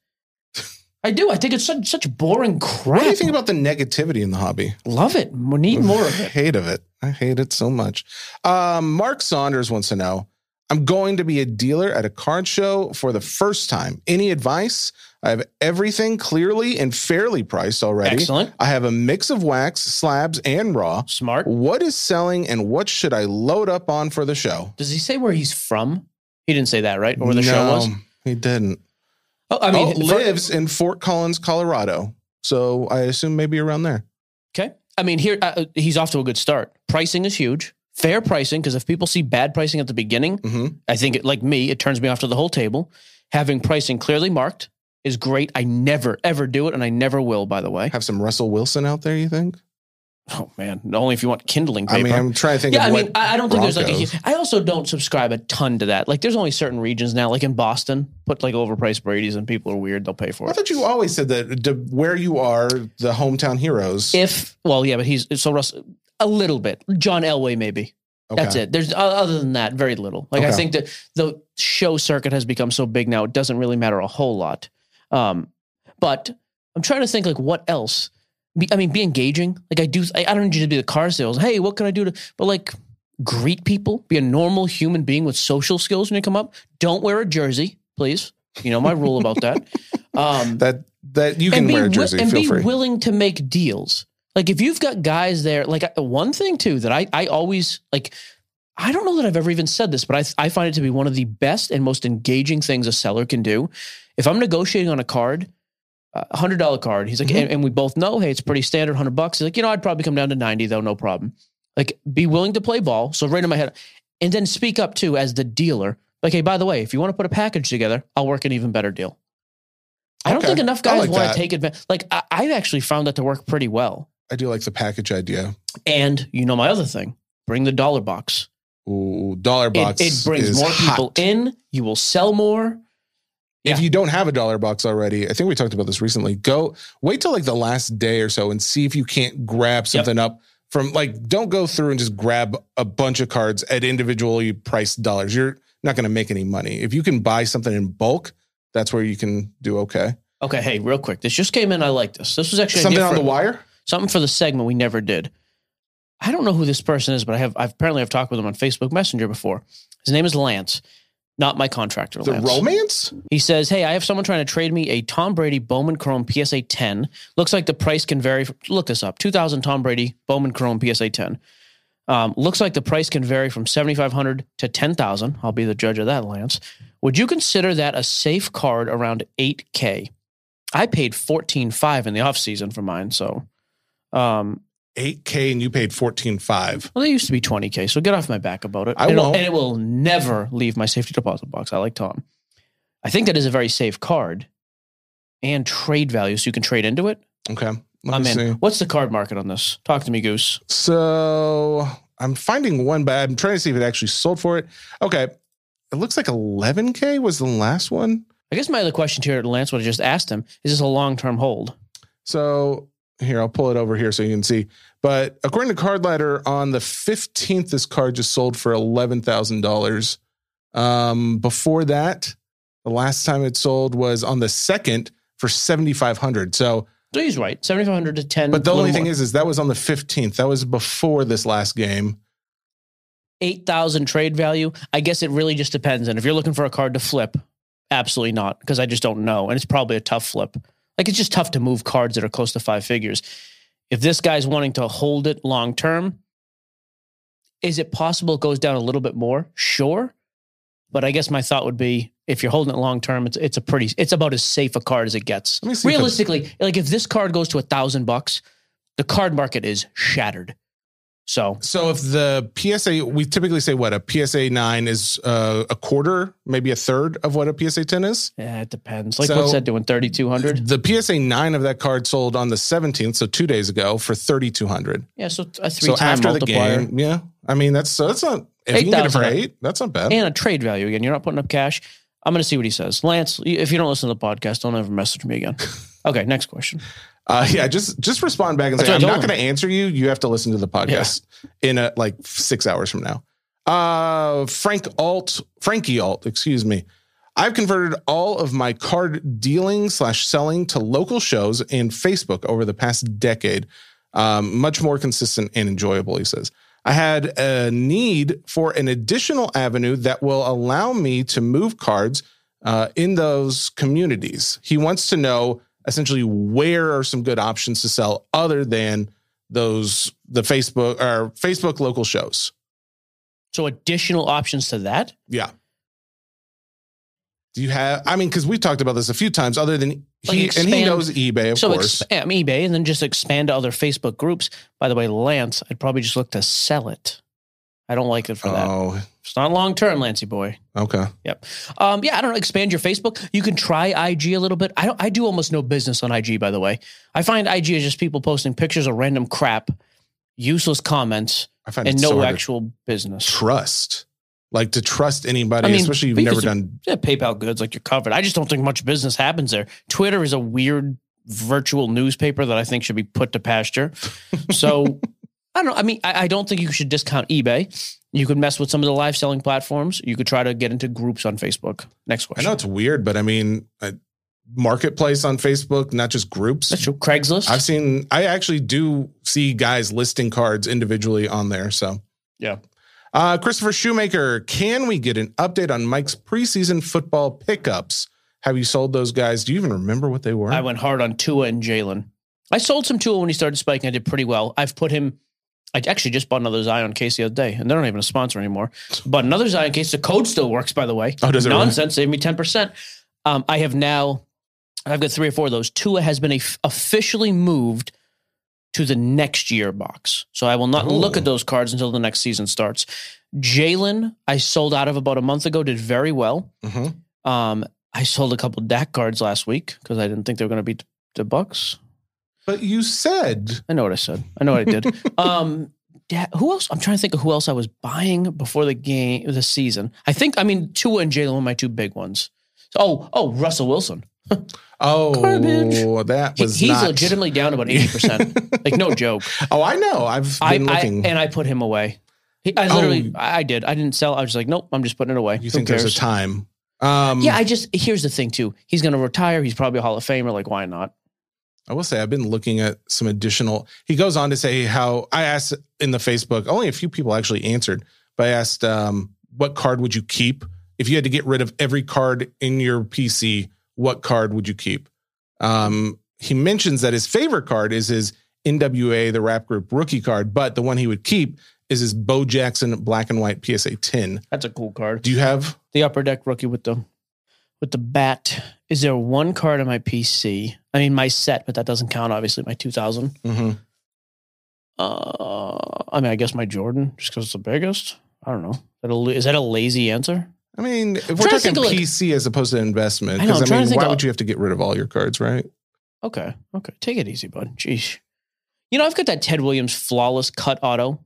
I do. I think it's such, such boring crap. what do you think about the negativity in the hobby? Love it. We need more of (sighs) it. hate of it. I hate it so much. Um, Mark Saunders wants to know I'm going to be a dealer at a card show for the first time. Any advice? I have everything clearly and fairly priced already. Excellent. I have a mix of wax, slabs, and raw. Smart. What is selling and what should I load up on for the show? Does he say where he's from? He didn't say that, right? Or where the show was? He didn't. Oh, I mean, oh, lives in Fort Collins, Colorado. So I assume maybe around there. okay. I mean, here uh, he's off to a good start. Pricing is huge. Fair pricing, because if people see bad pricing at the beginning, hmm I think it, like me, it turns me off to the whole table. Having pricing clearly marked is great. I never ever do it, and I never will. By the way. Have some Russell Wilson out there, you think? Oh man, only if you want kindling paper. I mean, I'm trying to think yeah, of I mean, I don't think there's like a. Broncos. huge- I also don't subscribe a ton to that. Like, there's only certain regions now, like in Boston, put like overpriced Brady's, and people are weird. They'll pay for it. I thought you always said that where you are, the hometown heroes. If well, yeah, but he's so Russ a little bit. John Elway, maybe. Okay. That's it. There's other than that, very little. Like I think that the show circuit has become so big now, it doesn't really matter a whole lot. Um, but I'm trying to think like what else. Be, I mean, be engaging. Like I do. I, I don't need you to be the car sales. Hey, what can I do to? But like, greet people. Be a normal human being with social skills when you come up. Don't wear a jersey, please. You know my rule about that. (laughs) Um, That that you can wear a jersey. and be free. willing to make deals. Like if you've got guys there, like one thing too that I I always like. I don't know that I've ever even said this, but I I find it to be one of the best and most engaging things a seller can do. If I'm negotiating on a card, a hundred dollar card, he's like, Mhm. and, and we both know, hey, it's pretty standard, hundred bucks. He's like, you know, I'd probably come down to ninety though, no problem. Like, be willing to play ball. So right in my head, and then speak up too as the dealer. Like, hey, by the way, if you want to put a package together, I'll work an even better deal. I don't Okay. think enough guys like want to take advantage. Like, I, I've actually found that to work pretty well. I do like the package idea. And you know my other thing, bring the dollar box. Ooh, dollar It, box. it brings is more people hot. in. You will sell more. If you don't have a dollar box already, I think we talked about this recently. Go wait till like the last day or so and see if you can't grab something up from like don't go through and just grab a bunch of cards at individually priced dollars. You're not going to make any money. If you can buy something in bulk, that's where you can do okay. Okay, hey, real quick. This just came in. I like this. This was actually Something on the wire? something for the segment we never did. I don't know who this person is, but I have I've apparently I've talked with him on Facebook Messenger before. His name is Lance, not my contractor. The Lance. romance? He says, "Hey, I have someone trying to trade me a Tom Brady Bowman Chrome PSA 10. Looks like the price can vary. From, look this up: 2000 Tom Brady Bowman Chrome PSA 10. Um, looks like the price can vary from 7,500 to 10,000. I'll be the judge of that, Lance. Would you consider that a safe card around 8K? I paid 14.5 in the offseason for mine, so um, 8K and you paid 14.5. well, they used to be 20K, so get off my back about it. I won't. And it will never leave my safety deposit box. I like Tom. I think that is a very safe card and trade value, so you can trade into it. Okay. Let I'm me in. see. What's the card market on this? Talk to me, Goose. So I'm finding one, but I'm trying to see if it actually sold for it. Okay. It looks like 11K was the last one. I guess my other question to Lance would have just asked him is this a long term hold? So here, I'll pull it over here so you can see. But according to Card Ladder, on the 15th, this card just sold for $11,000. Um, before that, the last time it sold was on the 2nd for 7,500. So, So he's right. 7,500 to 10. but the only thing more. is, is that was on the 15th. That was before this last game. 8,000 trade value. I guess it really just depends. And if you're looking for a card to flip, absolutely not, because I just don't know. And it's probably a tough flip. Like it's just tough to move cards that are close to five figures. If this guy's wanting to hold it long term, is it possible it goes down a little bit more? Sure. But I guess my thought would be if you're holding it long term, it's it's a pretty it's about as safe a card as it gets. See if Realistically, like if this card goes to a thousand bucks, the card market is shattered. So So if the PSA, we typically say what a PSA 9 is uh, a quarter, maybe a third of what a PSA 10 is. yeah, it depends. Like So- what's that doing? Thirty two hundred? The PSA 9 of that card sold on the 17th, so two days ago, for 3200 Yeah, so a three So time after the game, yeah. I mean, that's so that's not, if you can get it for eight, that's not bad. and a trade value again. You're not putting up cash. I'm going to see what he says. Lance, if you don't listen to the podcast, don't ever message me again. (laughs) Okay, next question. Uh, yeah, just just respond back and That's say, I'm not going to answer you. You have to listen to the podcast in a, like six hours from now. Uh, Frank Alt, Frankie Alt, excuse me. I've converted all of my card dealing slash selling to local shows and Facebook over the past decade. Um, much more consistent and enjoyable, he says. I had a need for an additional avenue that will allow me to move cards uh, in those communities. He wants to know essentially where are some good options to sell other than those the Facebook or Facebook local shows. So additional options to that. Yeah. Do you have? I mean, because we've talked about this a few times. Other than Like he and he knows eBay, of so course. expand eBay and then just expand to other Facebook groups. By the way, Lance, I'd probably just look to sell it. I don't like it for that. oh, It's not long term, Lancey boy. okay. Yep. Um, yeah, I don't know. Expand your Facebook. You can try IG a little bit. I don't. I do almost no business on IG. By the way, I find IG is just people posting pictures of random crap, useless comments, and no so actual business. trust. Like to trust anybody, I mean, especially you've never done. Yeah, PayPal goods like you're covered. I just don't think much business happens there. Twitter is a weird virtual newspaper that I think should be put to pasture. So (laughs) I don't know. I mean, I, I don't think you should discount eBay. You could mess with some of the live selling platforms. You could try to get into groups on Facebook. Next question. I know it's weird, but I mean, a marketplace on Facebook, not just groups. That's true. Craigslist. I've seen. I actually do see guys listing cards individually on there. So Yeah. Uh, Christopher Shoemaker, can we get an update on Mike's preseason football pickups? Have you sold those guys? Do you even remember what they were? I went hard on Tua and Jalen. I sold some Tua when he started spiking. I did pretty well. I've put him. I actually just bought another Zion case the other day, and they're not even a sponsor anymore. But another Zion case. The code still works, by the way. Oh, does it really? Nonsense. Saved me ten percent. Um, I have now. I've got three or four of those. Tua has been officially moved to the next year box, so I will not Oh. look at those cards until the next season starts. Jalen, I sold out of about a month ago. Did very well. Mhm. Um, I sold a couple Dak cards last week because I didn't think they were going to beat the Bucks. But you said I know what I said. I know what I did. (laughs) um, Da- who else? I'm trying to think of who else I was buying before the game, the season. I think, I mean, Tua and Jalen were my two big ones. Oh, oh, Russell Wilson. Oh, Garbage. that He- was he's not. legitimately down about eighty percent. like no joke. (laughs) Oh, I know. I've been I looking. and I put him away. He, I literally, Oh. I I did. I didn't sell. I was just like, nope. I'm just putting it away. you Who think there's a time? Um, Yeah, I just here's the thing too. He's going to retire. He's probably a Hall of Famer. Like, why not? I will say I've been looking at some additional. He goes on to say how I asked in the Facebook. Only a few people actually answered, but I asked, um, "What card would you keep if you had to get rid of every card in your PC? What card would you keep?" Um, he mentions that his favorite card is his NWA the Rap Group rookie card, but the one he would keep is his Bo Jackson black and white PSA 10. That's a cool card. Do you have? The upper deck rookie with the with the bat. Is there one card on my PC? I mean, my set, but that doesn't count. Obviously, my 2000. Mm-hmm. Uh, I mean, I guess my Jordan, just because it's the biggest. I don't know. Is that a, is that a lazy answer? I mean, if we're talking of, like- PC as opposed to investment, because I'm I, mean, why would you have to get rid of all your cards, right? Okay. Okay. Take it easy, bud. Jeez. You know, I've got that Ted Williams flawless cut auto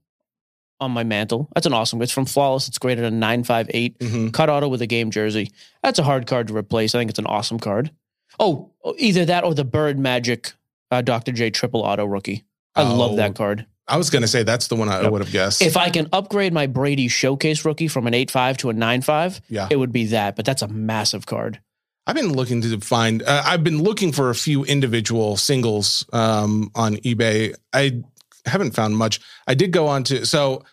on my mantle. That's an awesome. It's from Flawless. It's graded a 958. Mm-hmm. Cut auto with a game jersey. That's a hard card to replace. I think it's an awesome card. Oh, either that or the Bird Magic uh, Dr. J triple auto rookie. I love Oh. that card. I was going to say that's the one I Yep. would have guessed. If I can upgrade my Brady Showcase rookie from an 8.5 to a 9.5, yeah, it would be that. But that's a massive card. I've been looking to find. Uh, I've been looking for a few individual singles um, on eBay. I haven't found much. I did go on to so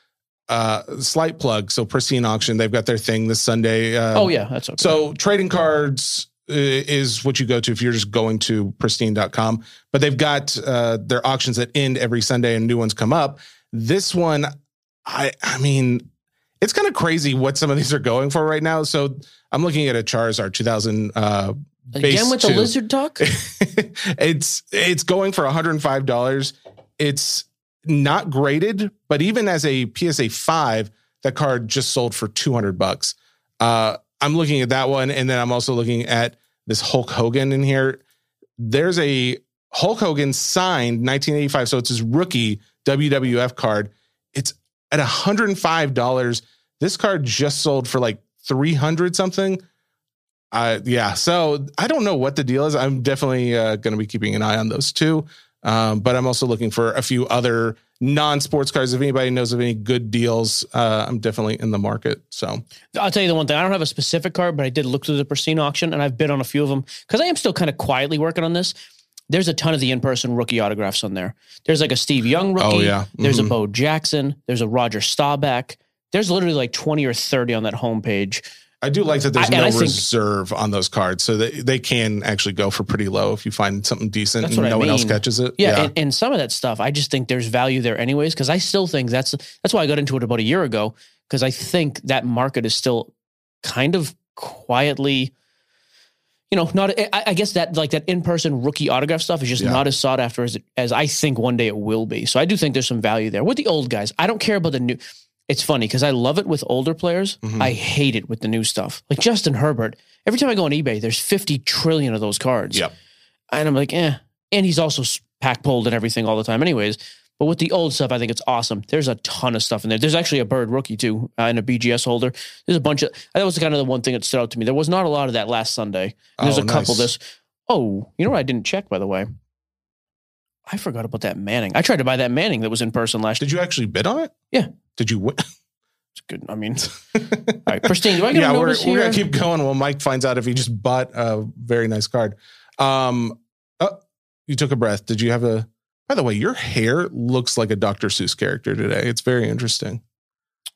uh, slight plug. So pristine auction. They've got their thing this Sunday. Uh, oh, yeah. That's okay. So trading cards is what you go to if you're just going to pristine.com. But they've got uh, their auctions that end every Sunday and new ones come up. This one, I I mean, it's kind of crazy what some of these are going for right now. So I'm looking at a Charizard 2000 uh, Again with the lizard talk? (laughs) it's it's going for $105. It's not graded, but even as a PSA 5, that card just sold for 200 bucks. Uh, I'm looking at that one and then I'm also looking at this Hulk Hogan in here. There's a Hulk Hogan signed 1985, so it's his rookie WWF card. It's at $105. This card just sold for like 300 something. Uh, yeah, so I don't know what the deal is. I'm definitely uh, going to be keeping an eye on those two. Um, but I'm also looking for a few other non-sports cars. If anybody knows of any good deals, uh, I'm definitely in the market. So I'll tell you the one thing. I don't have a specific card, but I did look through the pristine auction and I've bid on a few of them because I am still kind of quietly working on this. There's a ton of the in-person rookie autographs on there. There's like a Steve Young rookie. Oh, yeah. There's a Mhm. Bo Jackson. There's a Roger Staubach. There's literally like 20 or 30 on that homepage. I do like that there's I- no think- reserve on those cards, so they they can actually go for pretty low if you find something decent and what I no one else catches it. Yeah, And, and some of that stuff, I just think there's value there anyways because I still think that's that's why I got into it about a year ago because I think that market is still kind of quietly, you know, not. I, I guess that like that in person rookie autograph stuff is just Yeah. not as sought after as as I think one day it will be. So I do think there's some value there with the old guys. I don't care about the new. It's funny because I love it with older players. Mhm. I hate it with the new stuff. Like Justin Herbert. Every time I go on eBay, there's 50 trillion of those cards. Yep. And I'm like, eh. And he's also pack pulled and everything all the time, anyways. But with the old stuff, I think it's awesome. There's a ton of stuff in there. There's actually a bird rookie too, uh, and a BGS holder. There's a bunch of. That was kind of the one thing that stood out to me. There was not a lot of that last Sunday. There's Oh, a couple nice. this. Oh, you know what? I didn't check by the way. I forgot about that Manning. I tried to buy that Manning that was in person last. Did you actually bid on it? Yeah. Did you win? (laughs) It's good. I mean, (laughs) all right, pristine. Do I get yeah, a we're, we're gonna keep going while Mike finds out if he just bought a very nice card. Um, oh, you took a breath. Did you have a? By the way, your hair looks like a Dr. Seuss character today. It's very interesting.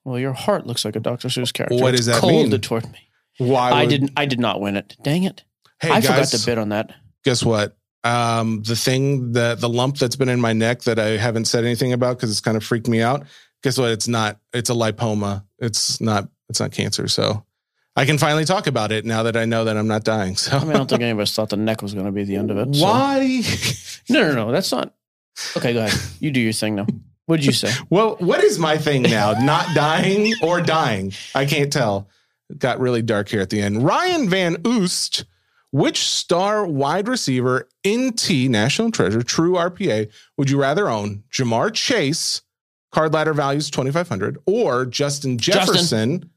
well, your heart looks like a Dr. Seuss character. What does that cold mean? toward me. Why? I didn't. I did not win it. Dang it! Hey I guys, forgot to bid on that. guess what? Um, the thing that the lump that's been in my neck that I haven't said anything about because it's kind of freaked me out. Guess what? It's not. It's a lipoma. It's not. It's not cancer. So I can finally talk about it now that I know that I'm not dying. So I mean, I don't think any of us thought the neck was going to be the end of it. so- why? No, no, no. That's not. Okay, go ahead. You do your thing now. What did you say? (laughs) well, what is my thing now? not dying or dying? I can't tell. It got really dark here at the end. Ryan Van Oost. Which star wide receiver NT National Treasure True RPA would you rather own? Ja'Marr Chase, card ladder values 2500 or Justin Jefferson,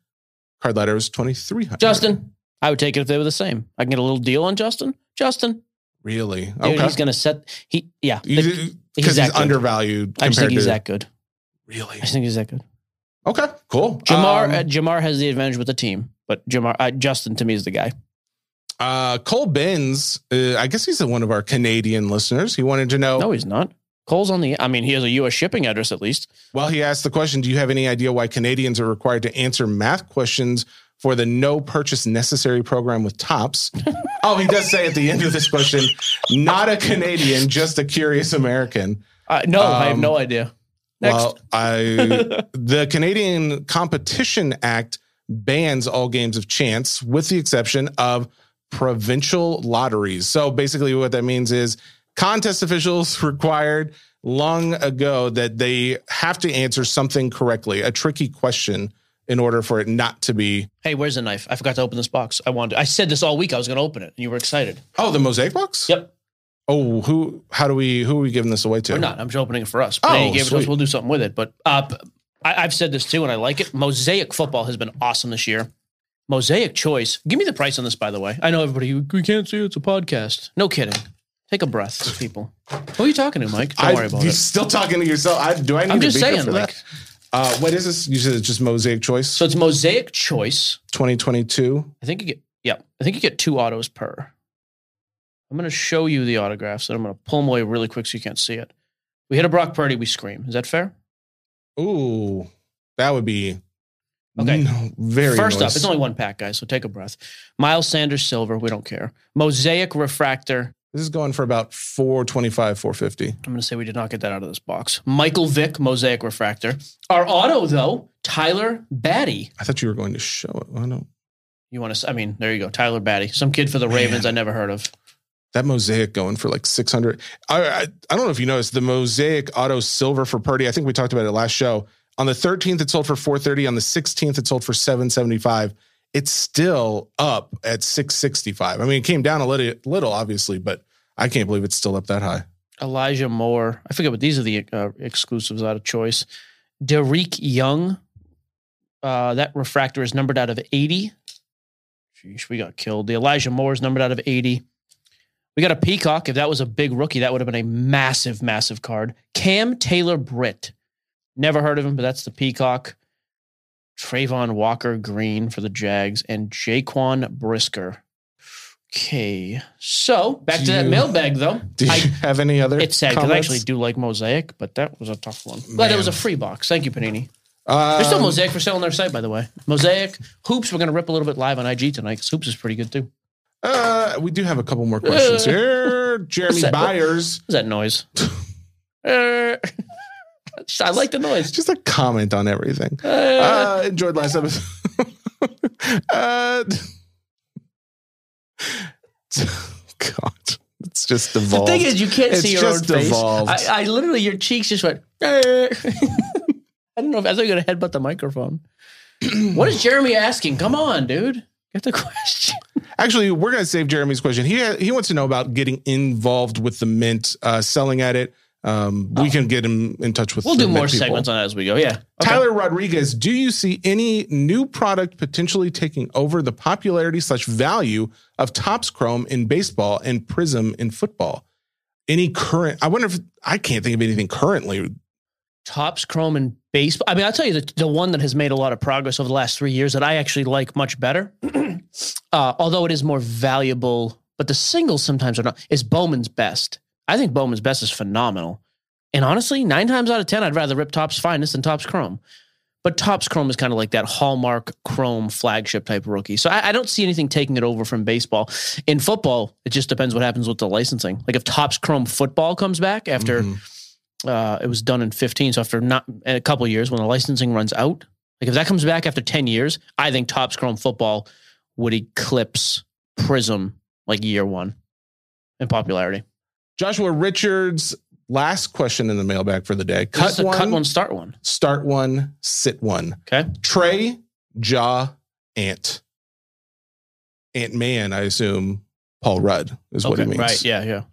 card ladder is 2300. Justin. I would take it if they were the same. I can get a little deal on Justin. Justin, Really? dude, Okay. he's going to set. He, yeah, Because he's he's, that good. undervalued. I just think he's to- that good. Really? I think he's that good. Okay. Cool. Ja'Marr, Um, uh, Ja'Marr has the advantage with the team, but Ja'Marr, uh, Justin to me is the guy. Uh, Cole Benz, uh, I guess he's one of our Canadian listeners. He wanted to know. No, he's not. Cole's on the. I mean, he has a U.S. shipping address at least. Well, he asked the question Do you have any idea why Canadians are required to answer math questions for the no purchase necessary program with Topps? (laughs) oh, he does say at the end of this question, not a Canadian, just a curious American. Uh, no, I have Um, no idea. Next. Well, I (laughs) the Canadian Competition Act bans all games of chance with the exception of provincial lotteries. So basically what that means is contest officials (laughs) required long ago that they have to answer something correctly, a tricky question in order for it not to be hey, where's the knife? I forgot to open this box. I wanted. I said this all week. I was going to open it, and you were excited. Oh, the mosaic box? Yep. Oh, who how do we who are we giving this away to? We're not. I'm just opening it for us. Oh, But gave it to us. sweet. We'll do something with it. But uh, I, I've said this too, and I like it. Mosaic football has been awesome this year. Mosaic choice. Give me the price on this, by the way. I know everybody. We can't see it. It's a podcast. No kidding. Take a breath, people. Who are you talking to, Mike? Don't I, worry about you're it. still talking to yourself. I, do I need I'm just saying, for like. that? Uh, what is this? You said it's just Mosaic Choice So it's Mosaic choice. 2022. I think you get. Yeah, I think you get two autos per. I'm going to show you the autographs, and I'm going to pull them away really quick so you can't see it. We hit a Brock Purdy, we scream. Is that fair? Ooh, that would be Okay. no, very First up, it's only one pack, guys, so take a breath. Miles Sanders Silver, we don't care. Mosaic Refractor. This is going for about 425, 450. I'm going to say we did not get that out of this box. Michael Vick Mosaic Refractor. Our auto, though, Tyler Badie. I thought you were going to show it. I know You want to? I mean, there you go, Tyler Badie, some kid for the Man. Ravens I never heard of. that mosaic going for like 600. I, I I don't know if you noticed the mosaic auto silver for Purdy. I think we talked about it last show. On the 13th, it sold for 430. On the 16th, it sold for 775. It's still up at 665. I mean, it came down a little, little obviously, but I can't believe it's still up that high. Elijah Moore. I forget what these are the uh, exclusives out of choice. Derek Young. Uh, that refractor is numbered out of 80. Sheesh, we got killed. The Elijah Moore is numbered out of 80. We got a Peacock. If that was a big rookie, that would have been a massive, massive card. Cam Taylor Britt. Never heard of him, but that's the Peacock. Travon Walker Green for the Jags and Jaquan Brisker. Okay. So back Do to that you- mailbag, though. Do you I- have any other? it's sad because I comments? actually do like Mosaic, but that was a tough one. Glad it was a free box. Thank you, Panini. Um, There's still Mosaic for sale on their site, by the way. Mosaic Hoops. We're gonna rip a little bit live on IG tonight because Hoops is pretty good too. Uh, we do have a couple more questions Uh, (laughs) here. Jeremy what's that? Byers, What's that noise? (laughs) Uh, (laughs) I like the noise. just a comment on everything. Uh, Uh, enjoyed last episode. (laughs) uh, (laughs) God, it's just the thing is, you can't It's see your own just face. I, I literally, your cheeks just went. "Eh." (laughs) I don't know if I thought you were gonna headbutt the microphone. (clears throat) what is Jeremy asking? Come on, dude. Get the question. Actually, we're gonna save Jeremy's question. He he wants to know about getting involved with the mint, uh, selling at it. Um, we can get him in touch with. We'll do more people. segments on that as we go. Yeah. Okay. Tyler Rodriguez, do you see any new product potentially taking over the popularity slash value of Topps Chrome in baseball and Prizm in football? Any current? I wonder if I can't think of anything currently. Topps Chrome and baseball. I mean, I'll tell you the, the one that has made a lot of progress over the last three years that I actually like much better, (clears throat) uh, although it is more valuable, but the singles sometimes are not, is Bowman's Best. I think Bowman's Best is phenomenal. And honestly, nine times out of 10, I'd rather rip Topps Finest than Topps Chrome. But Topps Chrome is kind of like that hallmark Chrome flagship type rookie. So I, I don't see anything taking it over from baseball. In football, it just depends what happens with the licensing. Like if Topps Chrome football comes back after Mhm. uh, it was done in 15. So after not a couple of years, when the licensing runs out, like if that comes back after 10 years, I think Topps Chrome football would eclipse Prizm like year one in popularity. Joshua Richards, last question in the mailbag for the day. Cut, one, cut one, start one. start one, sit one. Okay. Trey, Jaw, Ant. Ant Man, I assume Paul Rudd is what he means. Right. Yeah. Yeah.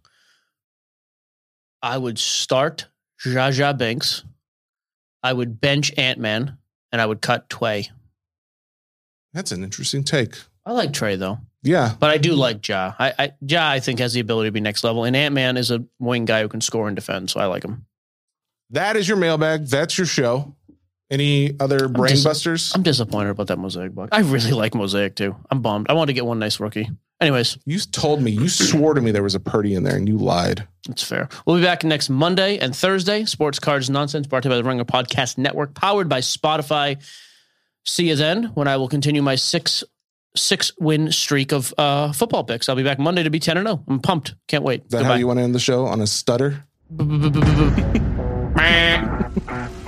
I would start Jaja Binks. I would bench Ant Man and I would cut Tway. That's an interesting take. I like Trey though, Yeah. but I do like Ja. I, I Ja I think has the ability to be next level, and Ant Man is a wing guy who can score and defend, so I like him. That is your mailbag. That's your show. Any other brain dis- busters? I'm disappointed about that Mosaic book. I really like Mosaic too. I'm bummed. I want to get one nice rookie. Anyways, you told me, you swore to me there was a Purdy in there and you lied. That's fair. We'll be back next Monday and Thursday. Sports Cards Nonsense brought to you by the Ringer Podcast Network, powered by Spotify. See you then when I will continue my six six win streak of uh, football picks. I'll be back Monday to be 10 and 0. I'm pumped. Can't wait. Is that how you want to end the show on a stutter? Goodbye. (laughs) (laughs)